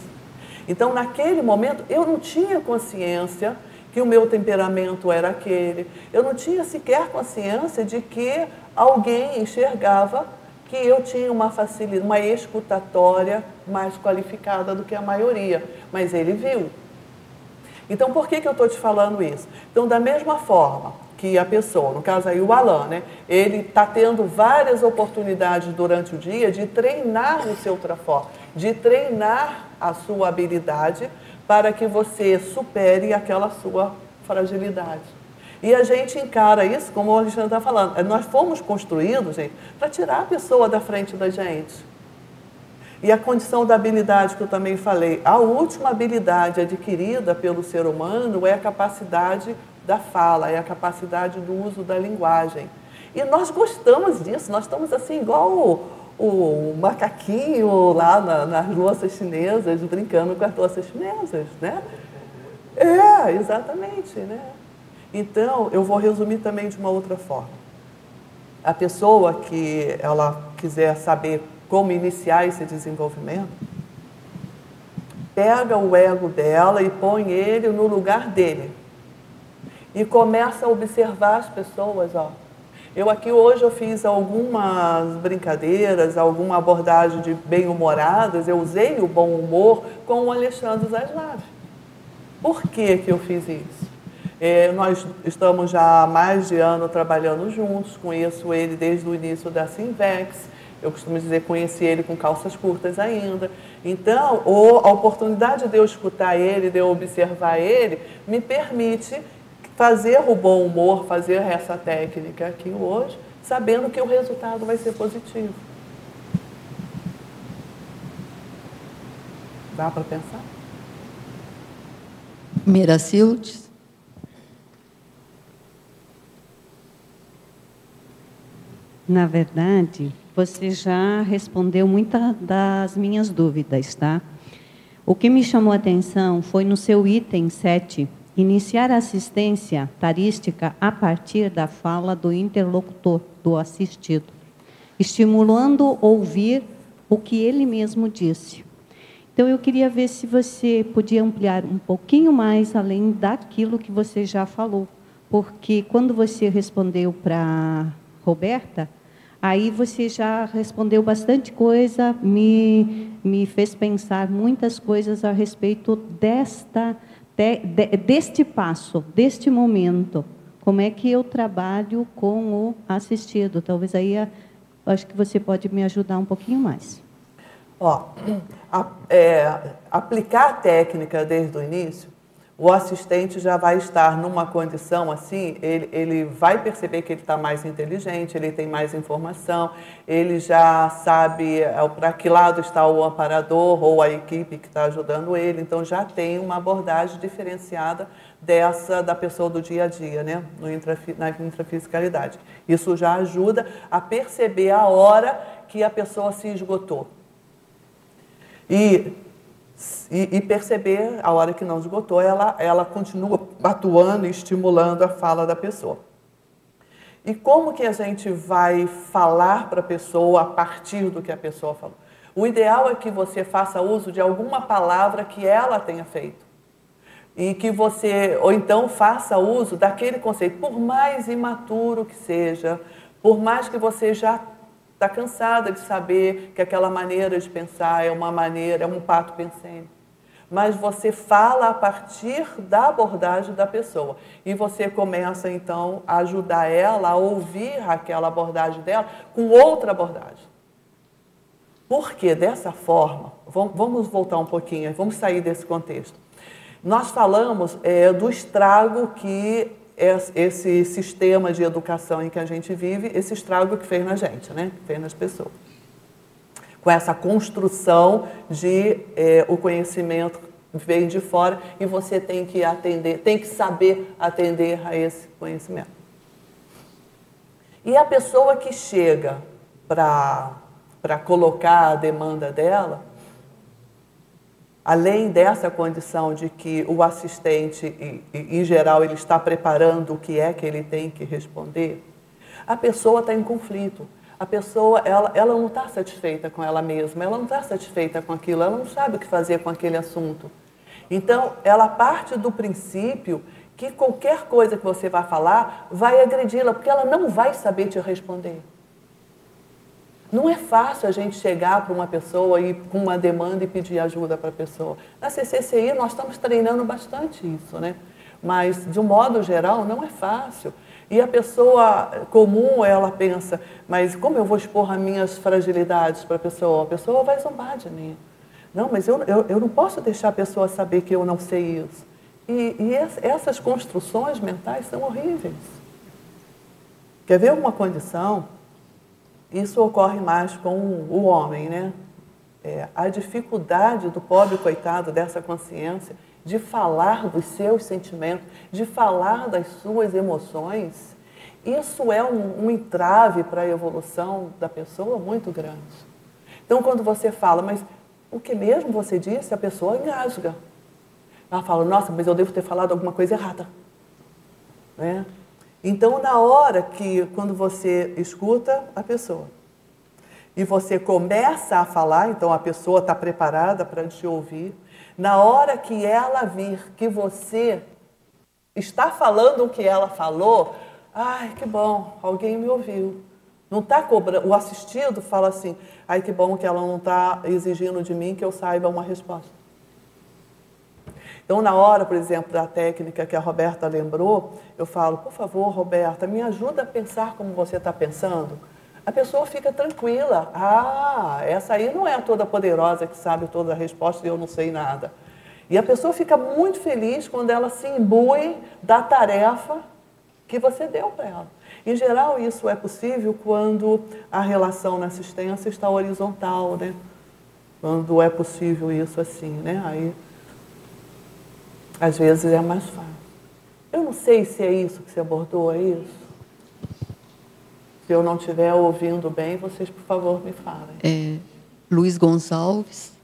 Então, naquele momento, eu não tinha consciência que o meu temperamento era aquele. Eu não tinha sequer consciência de que alguém enxergava que eu tinha uma facilidade, uma escutatória mais qualificada do que a maioria, mas ele viu. Então, por que, que eu estou te falando isso? Então, da mesma forma que a pessoa, no caso aí o Alan, né, ele está tendo várias oportunidades durante o dia de treinar o seu trafor, de treinar a sua habilidade para que você supere aquela sua fragilidade. E a gente encara isso, como o Alexandre está falando, nós fomos construídos, gente, para tirar a pessoa da frente da gente. E a condição da habilidade que eu também falei, a última habilidade adquirida pelo ser humano é a capacidade da fala, é a capacidade do uso da linguagem. E nós gostamos disso, nós estamos assim igual o, o macaquinho lá na, nas louças chinesas, brincando com as louças chinesas, né? É, exatamente, né? Então, eu vou resumir também de uma outra forma. A pessoa que ela quiser saber como iniciar esse desenvolvimento, pega o ego dela e põe ele no lugar dele. E começa a observar as pessoas, ó. Eu aqui hoje eu fiz algumas brincadeiras, alguma abordagem de bem-humoradas, eu usei o bom humor com o Alexandre Zaslav. Por que, que eu fiz isso? É, nós estamos já há mais de ano trabalhando juntos, conheço ele desde o início da Sinvex, eu costumo dizer, conheci ele com calças curtas ainda. Então, a oportunidade de eu escutar ele, de eu observar ele, me permite fazer o bom humor, fazer essa técnica aqui hoje, sabendo que o resultado vai ser positivo. Dá para pensar? Miracildes? Na verdade, você já respondeu muitas das minhas dúvidas, tá? O que me chamou a atenção foi no seu item 7, iniciar a assistência tarística a partir da fala do interlocutor, do assistido, estimulando ouvir o que ele mesmo disse. Então, eu queria ver se você podia ampliar um pouquinho mais além daquilo que você já falou. Porque quando você respondeu para Roberta, aí você já respondeu bastante coisa, me, me fez pensar muitas coisas a respeito desta, de, de, deste passo, deste momento. Como é que eu trabalho com o assistido? Talvez aí acho que você pode me ajudar um pouquinho mais. Ó, a, é, aplicar a técnica desde o início, o assistente já vai estar numa condição assim, ele, ele vai perceber que ele está mais inteligente, ele tem mais informação, ele já sabe é, para que lado está o amparador ou a equipe que está ajudando ele, então já tem uma abordagem diferenciada dessa da pessoa do dia a dia, né, no intrafi, na intrafisicalidade. Isso já ajuda a perceber a hora que a pessoa se esgotou. E, e, e, perceber a hora que não esgotou, ela, ela continua atuando e estimulando a fala da pessoa. E como que a gente vai falar para a pessoa a partir do que a pessoa falou? O ideal é que você faça uso de alguma palavra que ela tenha feito. E que você, ou então faça uso daquele conceito, por mais imaturo que seja, por mais que você já está cansada de saber que aquela maneira de pensar é uma maneira, é um pato pensando. Mas você fala a partir da abordagem da pessoa. E você começa, então, a ajudar ela a ouvir aquela abordagem dela com outra abordagem. Porque dessa forma, vamos voltar um pouquinho, vamos sair desse contexto. Nós falamos é, do estrago que esse sistema de educação em que a gente vive, esse estrago que fez na gente, né? que fez nas pessoas. Com essa construção de é, o conhecimento vem de fora e você tem que atender, tem que saber atender a esse conhecimento. E a pessoa que chega para colocar a demanda dela, além dessa condição de que o assistente, em geral, ele está preparando o que é que ele tem que responder, a pessoa está em conflito. A pessoa, ela, ela não está satisfeita com ela mesma, ela não está satisfeita com aquilo, ela não sabe o que fazer com aquele assunto. Então, ela parte do princípio que qualquer coisa que você vai falar vai agredi-la, porque ela não vai saber te responder. Não é fácil a gente chegar para uma pessoa e com uma demanda e pedir ajuda para a pessoa. Na CCCI nós estamos treinando bastante isso, né? Mas de um modo geral não é fácil. E a pessoa comum, ela pensa, mas como eu vou expor as minhas fragilidades para a pessoa? A pessoa vai zombar de mim. Não, mas eu, eu, eu não posso deixar a pessoa saber que eu não sei isso. E, e essas construções mentais são horríveis. Quer ver uma condição? Isso ocorre mais com o homem, né? É, a dificuldade do pobre coitado dessa consciência de falar dos seus sentimentos, de falar das suas emoções, isso é um, um entrave para a evolução da pessoa muito grande. Então, quando você fala, mas o que mesmo você disse, a pessoa engasga. Ela fala, nossa, mas eu devo ter falado alguma coisa errada. Né? Então, na hora que, quando você escuta a pessoa e você começa a falar, então a pessoa está preparada para te ouvir, na hora que ela vir que você está falando o que ela falou, ai, que bom, alguém me ouviu. Não está cobrando, o assistido fala assim, ai, que bom que ela não está exigindo de mim que eu saiba uma resposta. Então, na hora, por exemplo, da técnica que a Roberta lembrou, eu falo, por favor, Roberta, me ajuda a pensar como você está pensando. A pessoa fica tranquila. Ah, essa aí não é a toda poderosa que sabe toda a resposta e eu não sei nada. E a pessoa fica muito feliz quando ela se imbui da tarefa que você deu para ela. Em geral, isso é possível quando a relação na assistência está horizontal, né? Quando é possível isso assim, né? Aí às vezes é mais fácil. Eu não sei se é isso que você abordou, é isso? Se eu não estiver ouvindo bem, vocês, por favor, me falem. É, Luiz Gonçalves.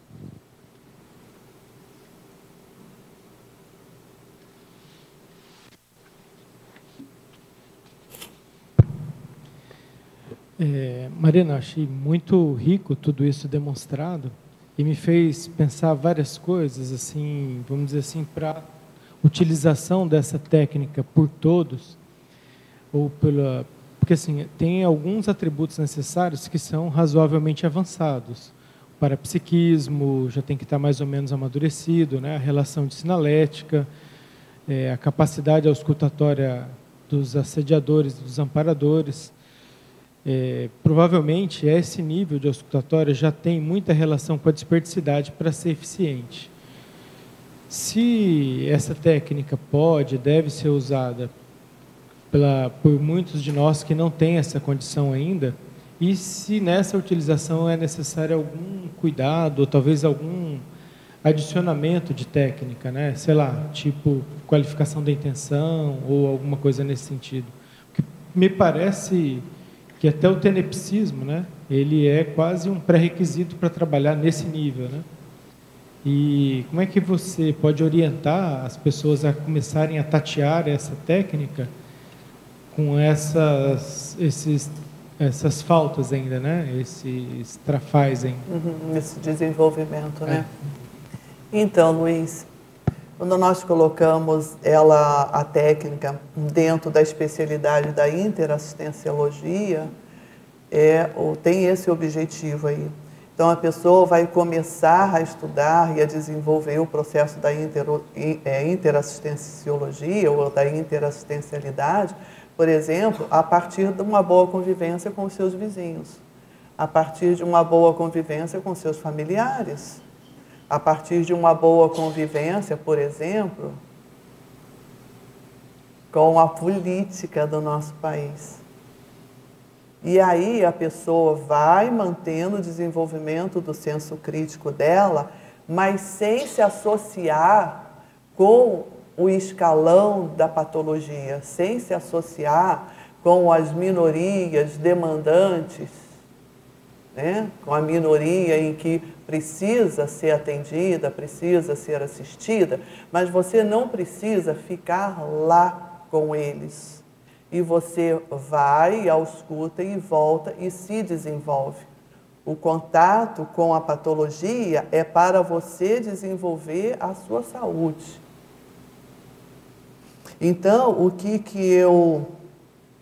É, Marina, achei muito rico tudo isso demonstrado e me fez pensar várias coisas, assim, vamos dizer assim, para utilização dessa técnica por todos ou pela porque assim tem alguns atributos necessários que são razoavelmente avançados. O parapsiquismo já tem que estar mais ou menos amadurecido, né? A relação de sinalética, é, a capacidade auscultatória dos assediadores, dos amparadores. É, provavelmente esse nível de auscultatória já tem muita relação com a desperticidade para ser eficiente. Se essa técnica pode, deve ser usada pela, por muitos de nós que não têm essa condição ainda, e se nessa utilização é necessário algum cuidado, ou talvez algum adicionamento de técnica, né? sei lá, tipo qualificação da intenção ou alguma coisa nesse sentido. Me parece que até o tenepsismo, né, ele é quase um pré-requisito para trabalhar nesse nível, né? E como é que você pode orientar as pessoas a começarem a tatear essa técnica com essas, esses, essas faltas ainda, né? Esses trafais ainda. Uhum, esse desenvolvimento, né? É. Então, Luiz, quando nós colocamos ela, a técnica, dentro da especialidade da interassistenciologia, é, tem esse objetivo aí. Então, a pessoa vai começar a estudar e a desenvolver o processo da inter, é, interassistenciologia ou da interassistencialidade por exemplo, a partir de uma boa convivência com os seus vizinhos, a partir de uma boa convivência com seus familiares, a partir de uma boa convivência, por exemplo, com a política do nosso país. E aí a pessoa vai mantendo o desenvolvimento do senso crítico dela, mas sem se associar com o escalão da patologia, sem se associar com as minorias demandantes, né? com a minoria em que precisa ser atendida, precisa ser assistida, mas você não precisa ficar lá com eles. E você vai, ausculta e volta e se desenvolve. O contato com a patologia é para você desenvolver a sua saúde. Então, o que, que eu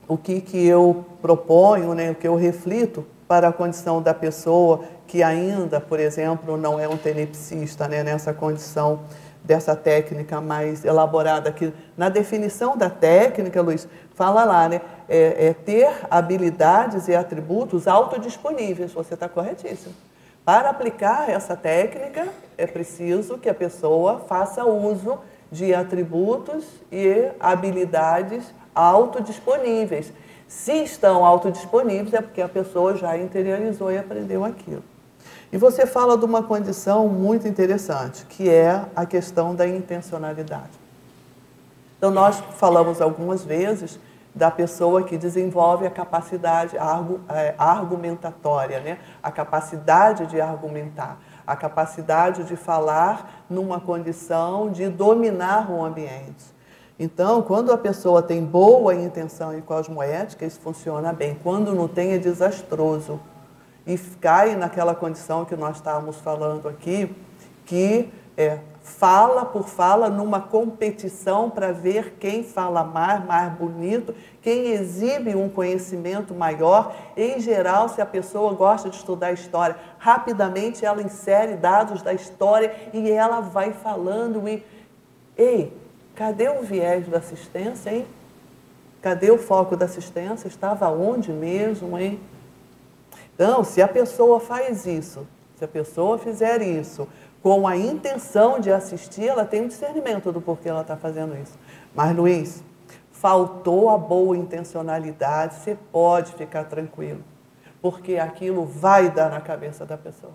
o que, que eu proponho, né, o que eu reflito para a condição da pessoa que ainda, por exemplo, não é um tenepsista, né, nessa condição dessa técnica mais elaborada aqui. Na definição da técnica, Luiz, fala lá, né, é, é ter habilidades e atributos autodisponíveis. Você está corretíssimo. Para aplicar essa técnica, é preciso que a pessoa faça uso de atributos e habilidades autodisponíveis. Se estão autodisponíveis, é porque a pessoa já interiorizou e aprendeu aquilo. E você fala de uma condição muito interessante, que é a questão da intencionalidade. Então, nós falamos algumas vezes da pessoa que desenvolve a capacidade é, argumentatória, né? a capacidade de argumentar a capacidade de falar numa condição de dominar o ambiente. Então, quando a pessoa tem boa intenção e cosmoética, isso funciona bem. Quando não tem, é desastroso. E cai naquela condição que nós estávamos falando aqui, que é, fala por fala numa competição para ver quem fala mais, mais bonito, quem exibe um conhecimento maior. Em geral, se a pessoa gosta de estudar história, rapidamente ela insere dados da história e ela vai falando e ei, cadê o viés da assistência, hein? Cadê o foco da assistência? Estava onde mesmo, hein? Então, se a pessoa faz isso, se a pessoa fizer isso, com a intenção de assistir, ela tem um discernimento do porquê ela está fazendo isso. Mas, Luiz, faltou a boa intencionalidade, você pode ficar tranquilo, porque aquilo vai dar na cabeça da pessoa.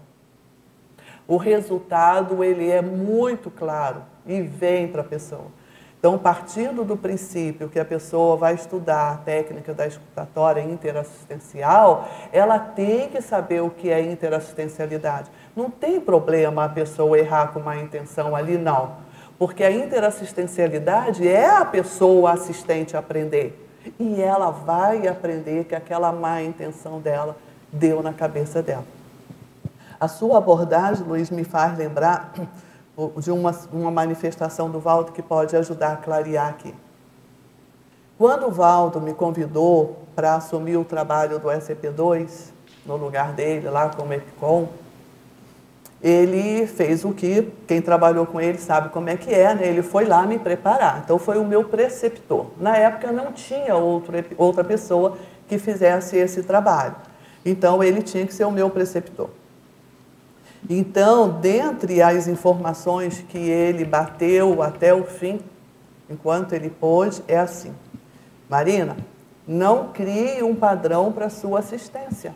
O resultado, ele é muito claro e vem para a pessoa. Então, partindo do princípio que a pessoa vai estudar a técnica da escutatória interassistencial, ela tem que saber o que é interassistencialidade. Não tem problema a pessoa errar com má intenção ali, não. Porque a interassistencialidade é a pessoa assistente aprender. E ela vai aprender que aquela má intenção dela deu na cabeça dela. A sua abordagem, Luiz, me faz lembrar de uma, uma manifestação do Valdo que pode ajudar a clarear aqui. Quando o Valdo me convidou para assumir o trabalho do SCP-2, no lugar dele, lá com o EPCOM, ele fez o que quem trabalhou com ele sabe como é que é, né? ele foi lá me preparar. Então foi o meu preceptor. Na época não tinha outro, outra pessoa que fizesse esse trabalho. Então ele tinha que ser o meu preceptor. Então, dentre as informações que ele bateu até o fim, enquanto ele pôde, é assim: Marina, não crie um padrão para sua assistência.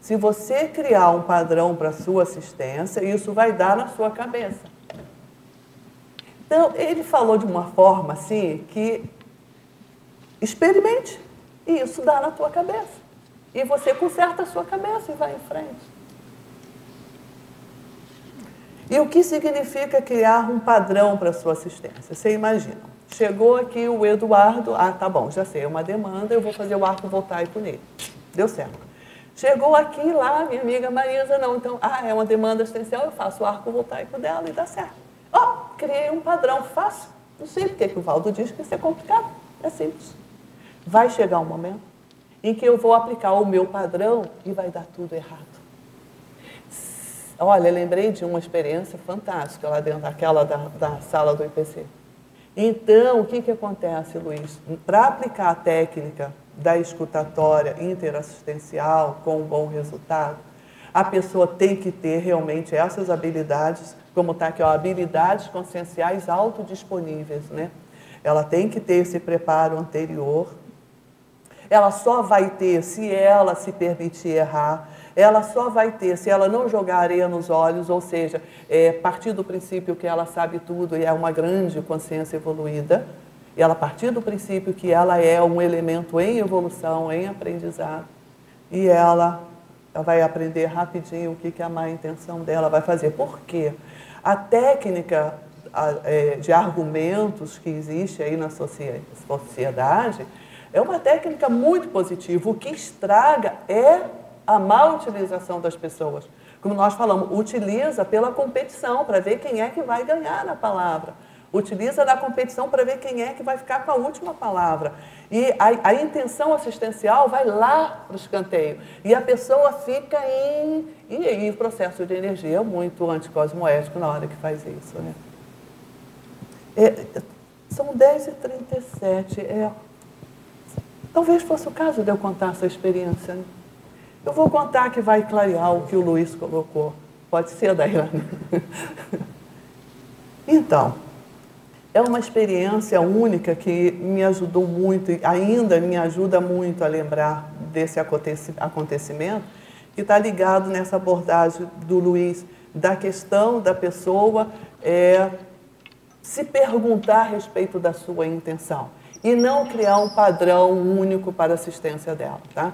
Se você criar um padrão para sua assistência, isso vai dar na sua cabeça. Então, ele falou de uma forma assim que experimente e isso dá na tua cabeça. E você conserta a sua cabeça e vai em frente. E o que significa criar um padrão para sua assistência? Você imagina, chegou aqui o Eduardo, ah, tá bom, já sei, é uma demanda, eu vou fazer o arco voltar e punir. Deu certo. Chegou aqui lá, minha amiga Marisa, não, então, ah, é uma demanda essencial, eu faço o arco voltaico dela e dá certo. Ó, oh, criei um padrão, faço. Não sei porque que o Valdo diz que isso é complicado, é simples. Vai chegar um momento em que eu vou aplicar o meu padrão e vai dar tudo errado. Olha, lembrei de uma experiência fantástica lá dentro daquela da, da sala do IPC. Então, o que, que acontece, Luiz? Para aplicar a técnica da escutatória interassistencial com um bom resultado, a pessoa tem que ter realmente essas habilidades, como está aqui, ó, habilidades conscienciais autodisponíveis, né? Ela tem que ter esse preparo anterior. Ela só vai ter se ela se permitir errar. Ela só vai ter se ela não jogar areia nos olhos, ou seja, é, partir do princípio que ela sabe tudo e é uma grande consciência evoluída e ela partir do princípio que ela é um elemento em evolução, em aprendizado, e ela, vai aprender rapidinho o que, que a má intenção dela vai fazer. Por quê? A técnica é, de argumentos que existe aí na sociedade é uma técnica muito positiva. O que estraga é a má utilização das pessoas. Como nós falamos, utiliza pela competição, para ver quem é que vai ganhar na palavra utiliza da competição para ver quem é que vai ficar com a última palavra. E a, a intenção assistencial vai lá para o escanteio. E a pessoa fica em. E, e o processo de energia é muito anticosmoético na hora que faz isso. Né? É, são 10h37. É, talvez fosse o caso de eu contar essa experiência. Né? Eu vou contar que vai clarear o que o Luiz colocou. Pode ser, Daiane. Então, é uma experiência única que me ajudou muito e ainda me ajuda muito a lembrar desse acontecimento, que está ligado nessa abordagem do Luiz, da questão da pessoa é, se perguntar a respeito da sua intenção e não criar um padrão único para assistência dela. Tá?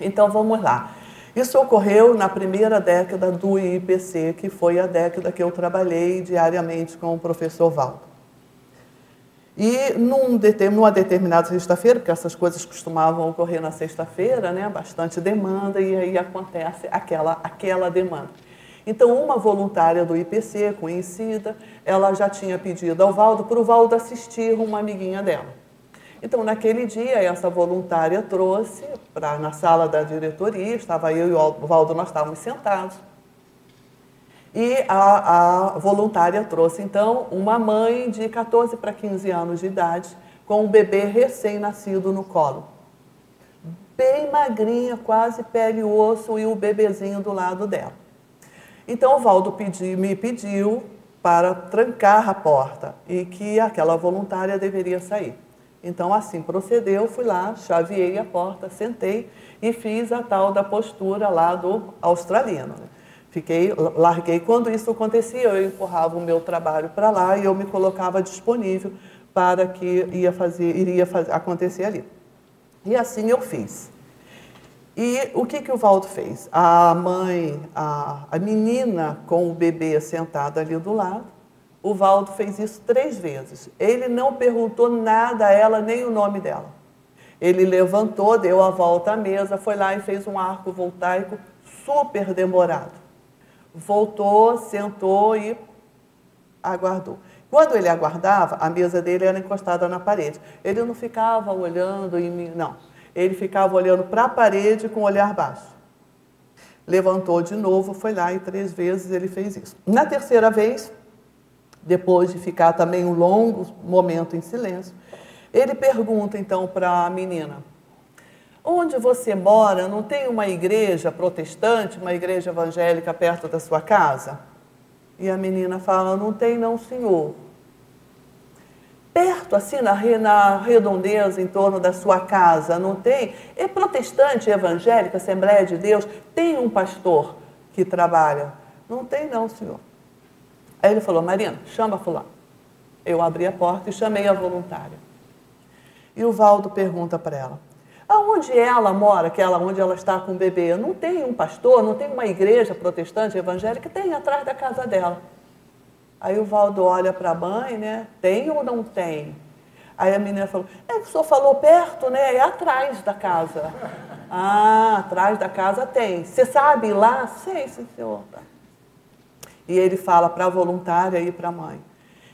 Então vamos lá. Isso ocorreu na primeira década do IPC, que foi a década que eu trabalhei diariamente com o professor Valdo. E num, numa determinada sexta-feira, porque essas coisas costumavam ocorrer na sexta-feira, né, bastante demanda, e aí acontece aquela, aquela demanda. Então, uma voluntária do IPC, conhecida, ela já tinha pedido ao Valdo para o Valdo assistir uma amiguinha dela. Então, naquele dia, essa voluntária trouxe para na sala da diretoria, estava eu e o Valdo, nós estávamos sentados. E a, a voluntária trouxe, então, uma mãe de 14 para 15 anos de idade, com um bebê recém-nascido no colo. Bem magrinha, quase pele e osso, e o bebezinho do lado dela. Então, o Valdo pedi, me pediu para trancar a porta e que aquela voluntária deveria sair. Então, assim procedeu, fui lá, chaveei a porta, sentei e fiz a tal da postura lá do australiano. Né? Fiquei, larguei. Quando isso acontecia, eu empurrava o meu trabalho para lá e eu me colocava disponível para que ia fazer, iria fazer, acontecer ali. E assim eu fiz. E o que, que o Valdo fez? A mãe, a, a menina com o bebê sentado ali do lado, o Valdo fez isso três vezes. Ele não perguntou nada a ela, nem o nome dela. Ele levantou, deu a volta à mesa, foi lá e fez um arco voltaico super demorado. Voltou, sentou e aguardou. Quando ele aguardava, a mesa dele era encostada na parede. Ele não ficava olhando em mim, não. Ele ficava olhando para a parede com o olhar baixo. Levantou de novo, foi lá e três vezes ele fez isso. Na terceira vez, depois de ficar também um longo momento em silêncio, ele pergunta então para a menina: Onde você mora não tem uma igreja protestante, uma igreja evangélica perto da sua casa? E a menina fala: Não tem, não, senhor. Perto, assim, na, na redondeza, em torno da sua casa, não tem? É protestante, evangélica, Assembleia de Deus, tem um pastor que trabalha? Não tem, não, senhor. Aí ele falou: Marina, chama Fulano. Eu abri a porta e chamei a voluntária. E o Valdo pergunta para ela: Aonde ela mora, aquela onde ela está com o bebê, não tem um pastor, não tem uma igreja protestante evangélica? Tem atrás da casa dela. Aí o Valdo olha para a mãe, né? Tem ou não tem? Aí a menina falou: É, o senhor falou perto, né? É atrás da casa. Ah, atrás da casa tem. Você sabe lá? Sei, sim, senhor. E ele fala para a voluntária e para a mãe: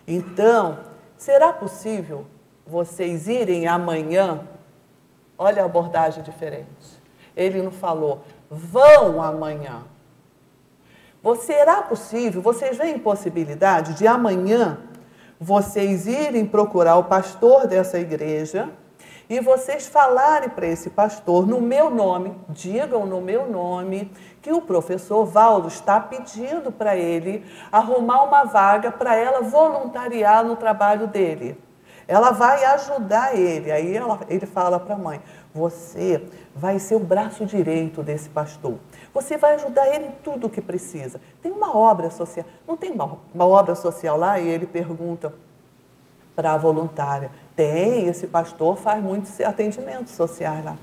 Então, será possível vocês irem amanhã Olha a abordagem diferente. Ele não falou, vão amanhã. Será possível, vocês veem possibilidade de amanhã vocês irem procurar o pastor dessa igreja e vocês falarem para esse pastor, no meu nome, digam no meu nome, que o professor Valdo está pedindo para ele arrumar uma vaga para ela voluntariar no trabalho dele. Ela vai ajudar ele. Aí ela, ele fala para a mãe: Você vai ser o braço direito desse pastor. Você vai ajudar ele em tudo o que precisa. Tem uma obra social. Não tem uma, uma obra social lá? E ele pergunta para a voluntária: Tem, esse pastor faz muitos atendimentos sociais lá.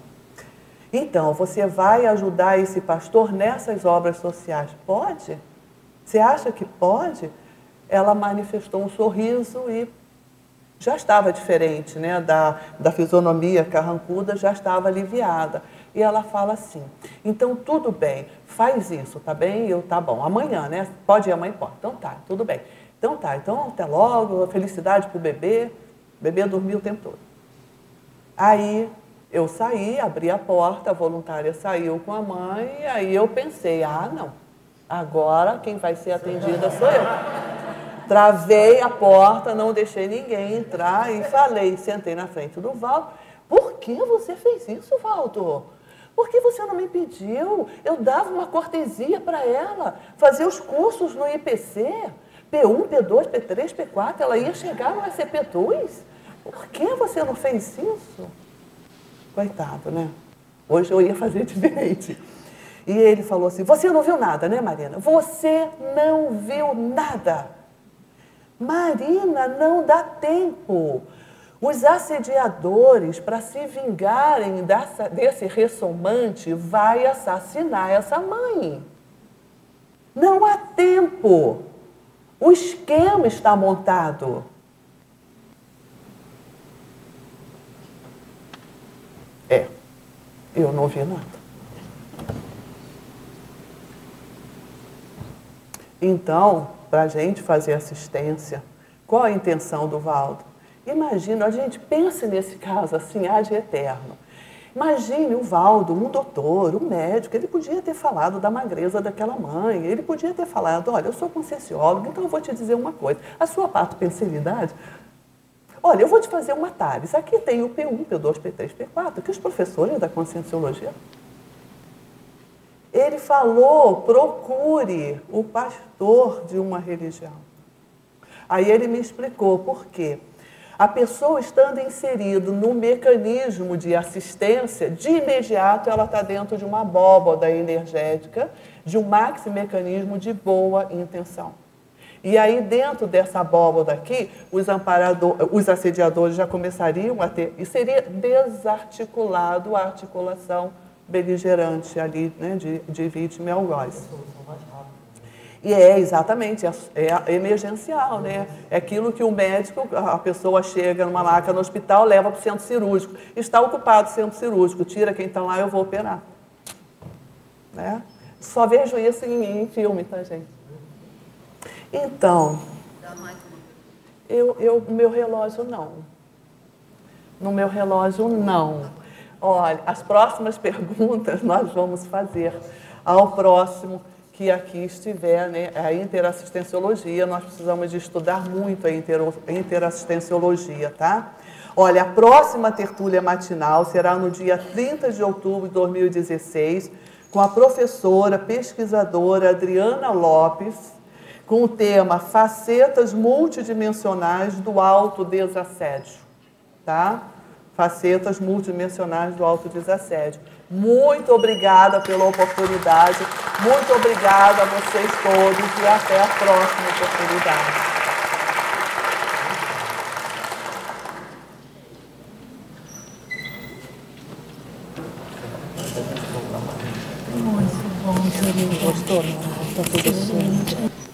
Então, você vai ajudar esse pastor nessas obras sociais? Pode? Você acha que pode? Ela manifestou um sorriso e já estava diferente, né? Da, da fisionomia carrancuda já estava aliviada. E ela fala assim: então tudo bem, faz isso, tá bem? Eu tá bom. Amanhã, né? Pode ir amanhã? Pode. Então tá, tudo bem. Então tá, então até logo, felicidade pro bebê. O bebê dormiu o tempo todo. Aí eu saí, abri a porta, a voluntária saiu com a mãe, e aí eu pensei: ah, não, agora quem vai ser atendida sou eu. Travei a porta, não deixei ninguém entrar e falei, sentei na frente do Valdo. Por que você fez isso, Valdo? Por que você não me pediu? Eu dava uma cortesia para ela, fazer os cursos no IPC, P1, P2, P3, P4, ela ia chegar no SCP2. Por que você não fez isso? Coitado, né? Hoje eu ia fazer diferente. E ele falou assim: Você não viu nada, né, Marina? Você não viu nada. Marina, não dá tempo. Os assediadores, para se vingarem dessa, desse ressomante, vai assassinar essa mãe. Não há tempo. O esquema está montado. É, eu não vi nada. Então, para a gente fazer assistência. Qual a intenção do Valdo? Imagina, a gente pense nesse caso assim, de eterno. Imagine o Valdo, um doutor, um médico, ele podia ter falado da magreza daquela mãe, ele podia ter falado, olha, eu sou conscienciólogo, então eu vou te dizer uma coisa, a sua patopensilidade, olha, eu vou te fazer uma TARES, aqui tem o P1, P2, P3, P4, que os professores da conscienciologia ele falou: procure o pastor de uma religião. Aí ele me explicou por quê. A pessoa estando inserida no mecanismo de assistência, de imediato ela está dentro de uma abóboda energética, de um maxi mecanismo de boa intenção. E aí, dentro dessa abóboda aqui, os, os assediadores já começariam a ter, e seria desarticulado a articulação beligerante ali, né, de, de vítima e algoz. E é exatamente, é, é emergencial, né? É aquilo que o médico, a pessoa chega numa maca no hospital, leva para o centro cirúrgico. Está ocupado o centro cirúrgico, tira quem está lá, eu vou operar. Né? Só vejo isso em, em filme, tá, gente? Então, eu, eu, meu relógio não. No meu relógio, não. Olha, as próximas perguntas nós vamos fazer ao próximo que aqui estiver, né, a interassistenciologia, nós precisamos de estudar muito a interassistenciologia, tá? Olha, a próxima tertúlia matinal será no dia 30 de outubro de 2016, com a professora pesquisadora Adriana Lopes, com o tema Facetas Multidimensionais do Autodesassédio, tá? Facetas multidimensionais do autodesassédio. Muito obrigada pela oportunidade, muito obrigada a vocês todos e até a próxima oportunidade. Muito bom, Gostou? Está tudo assim.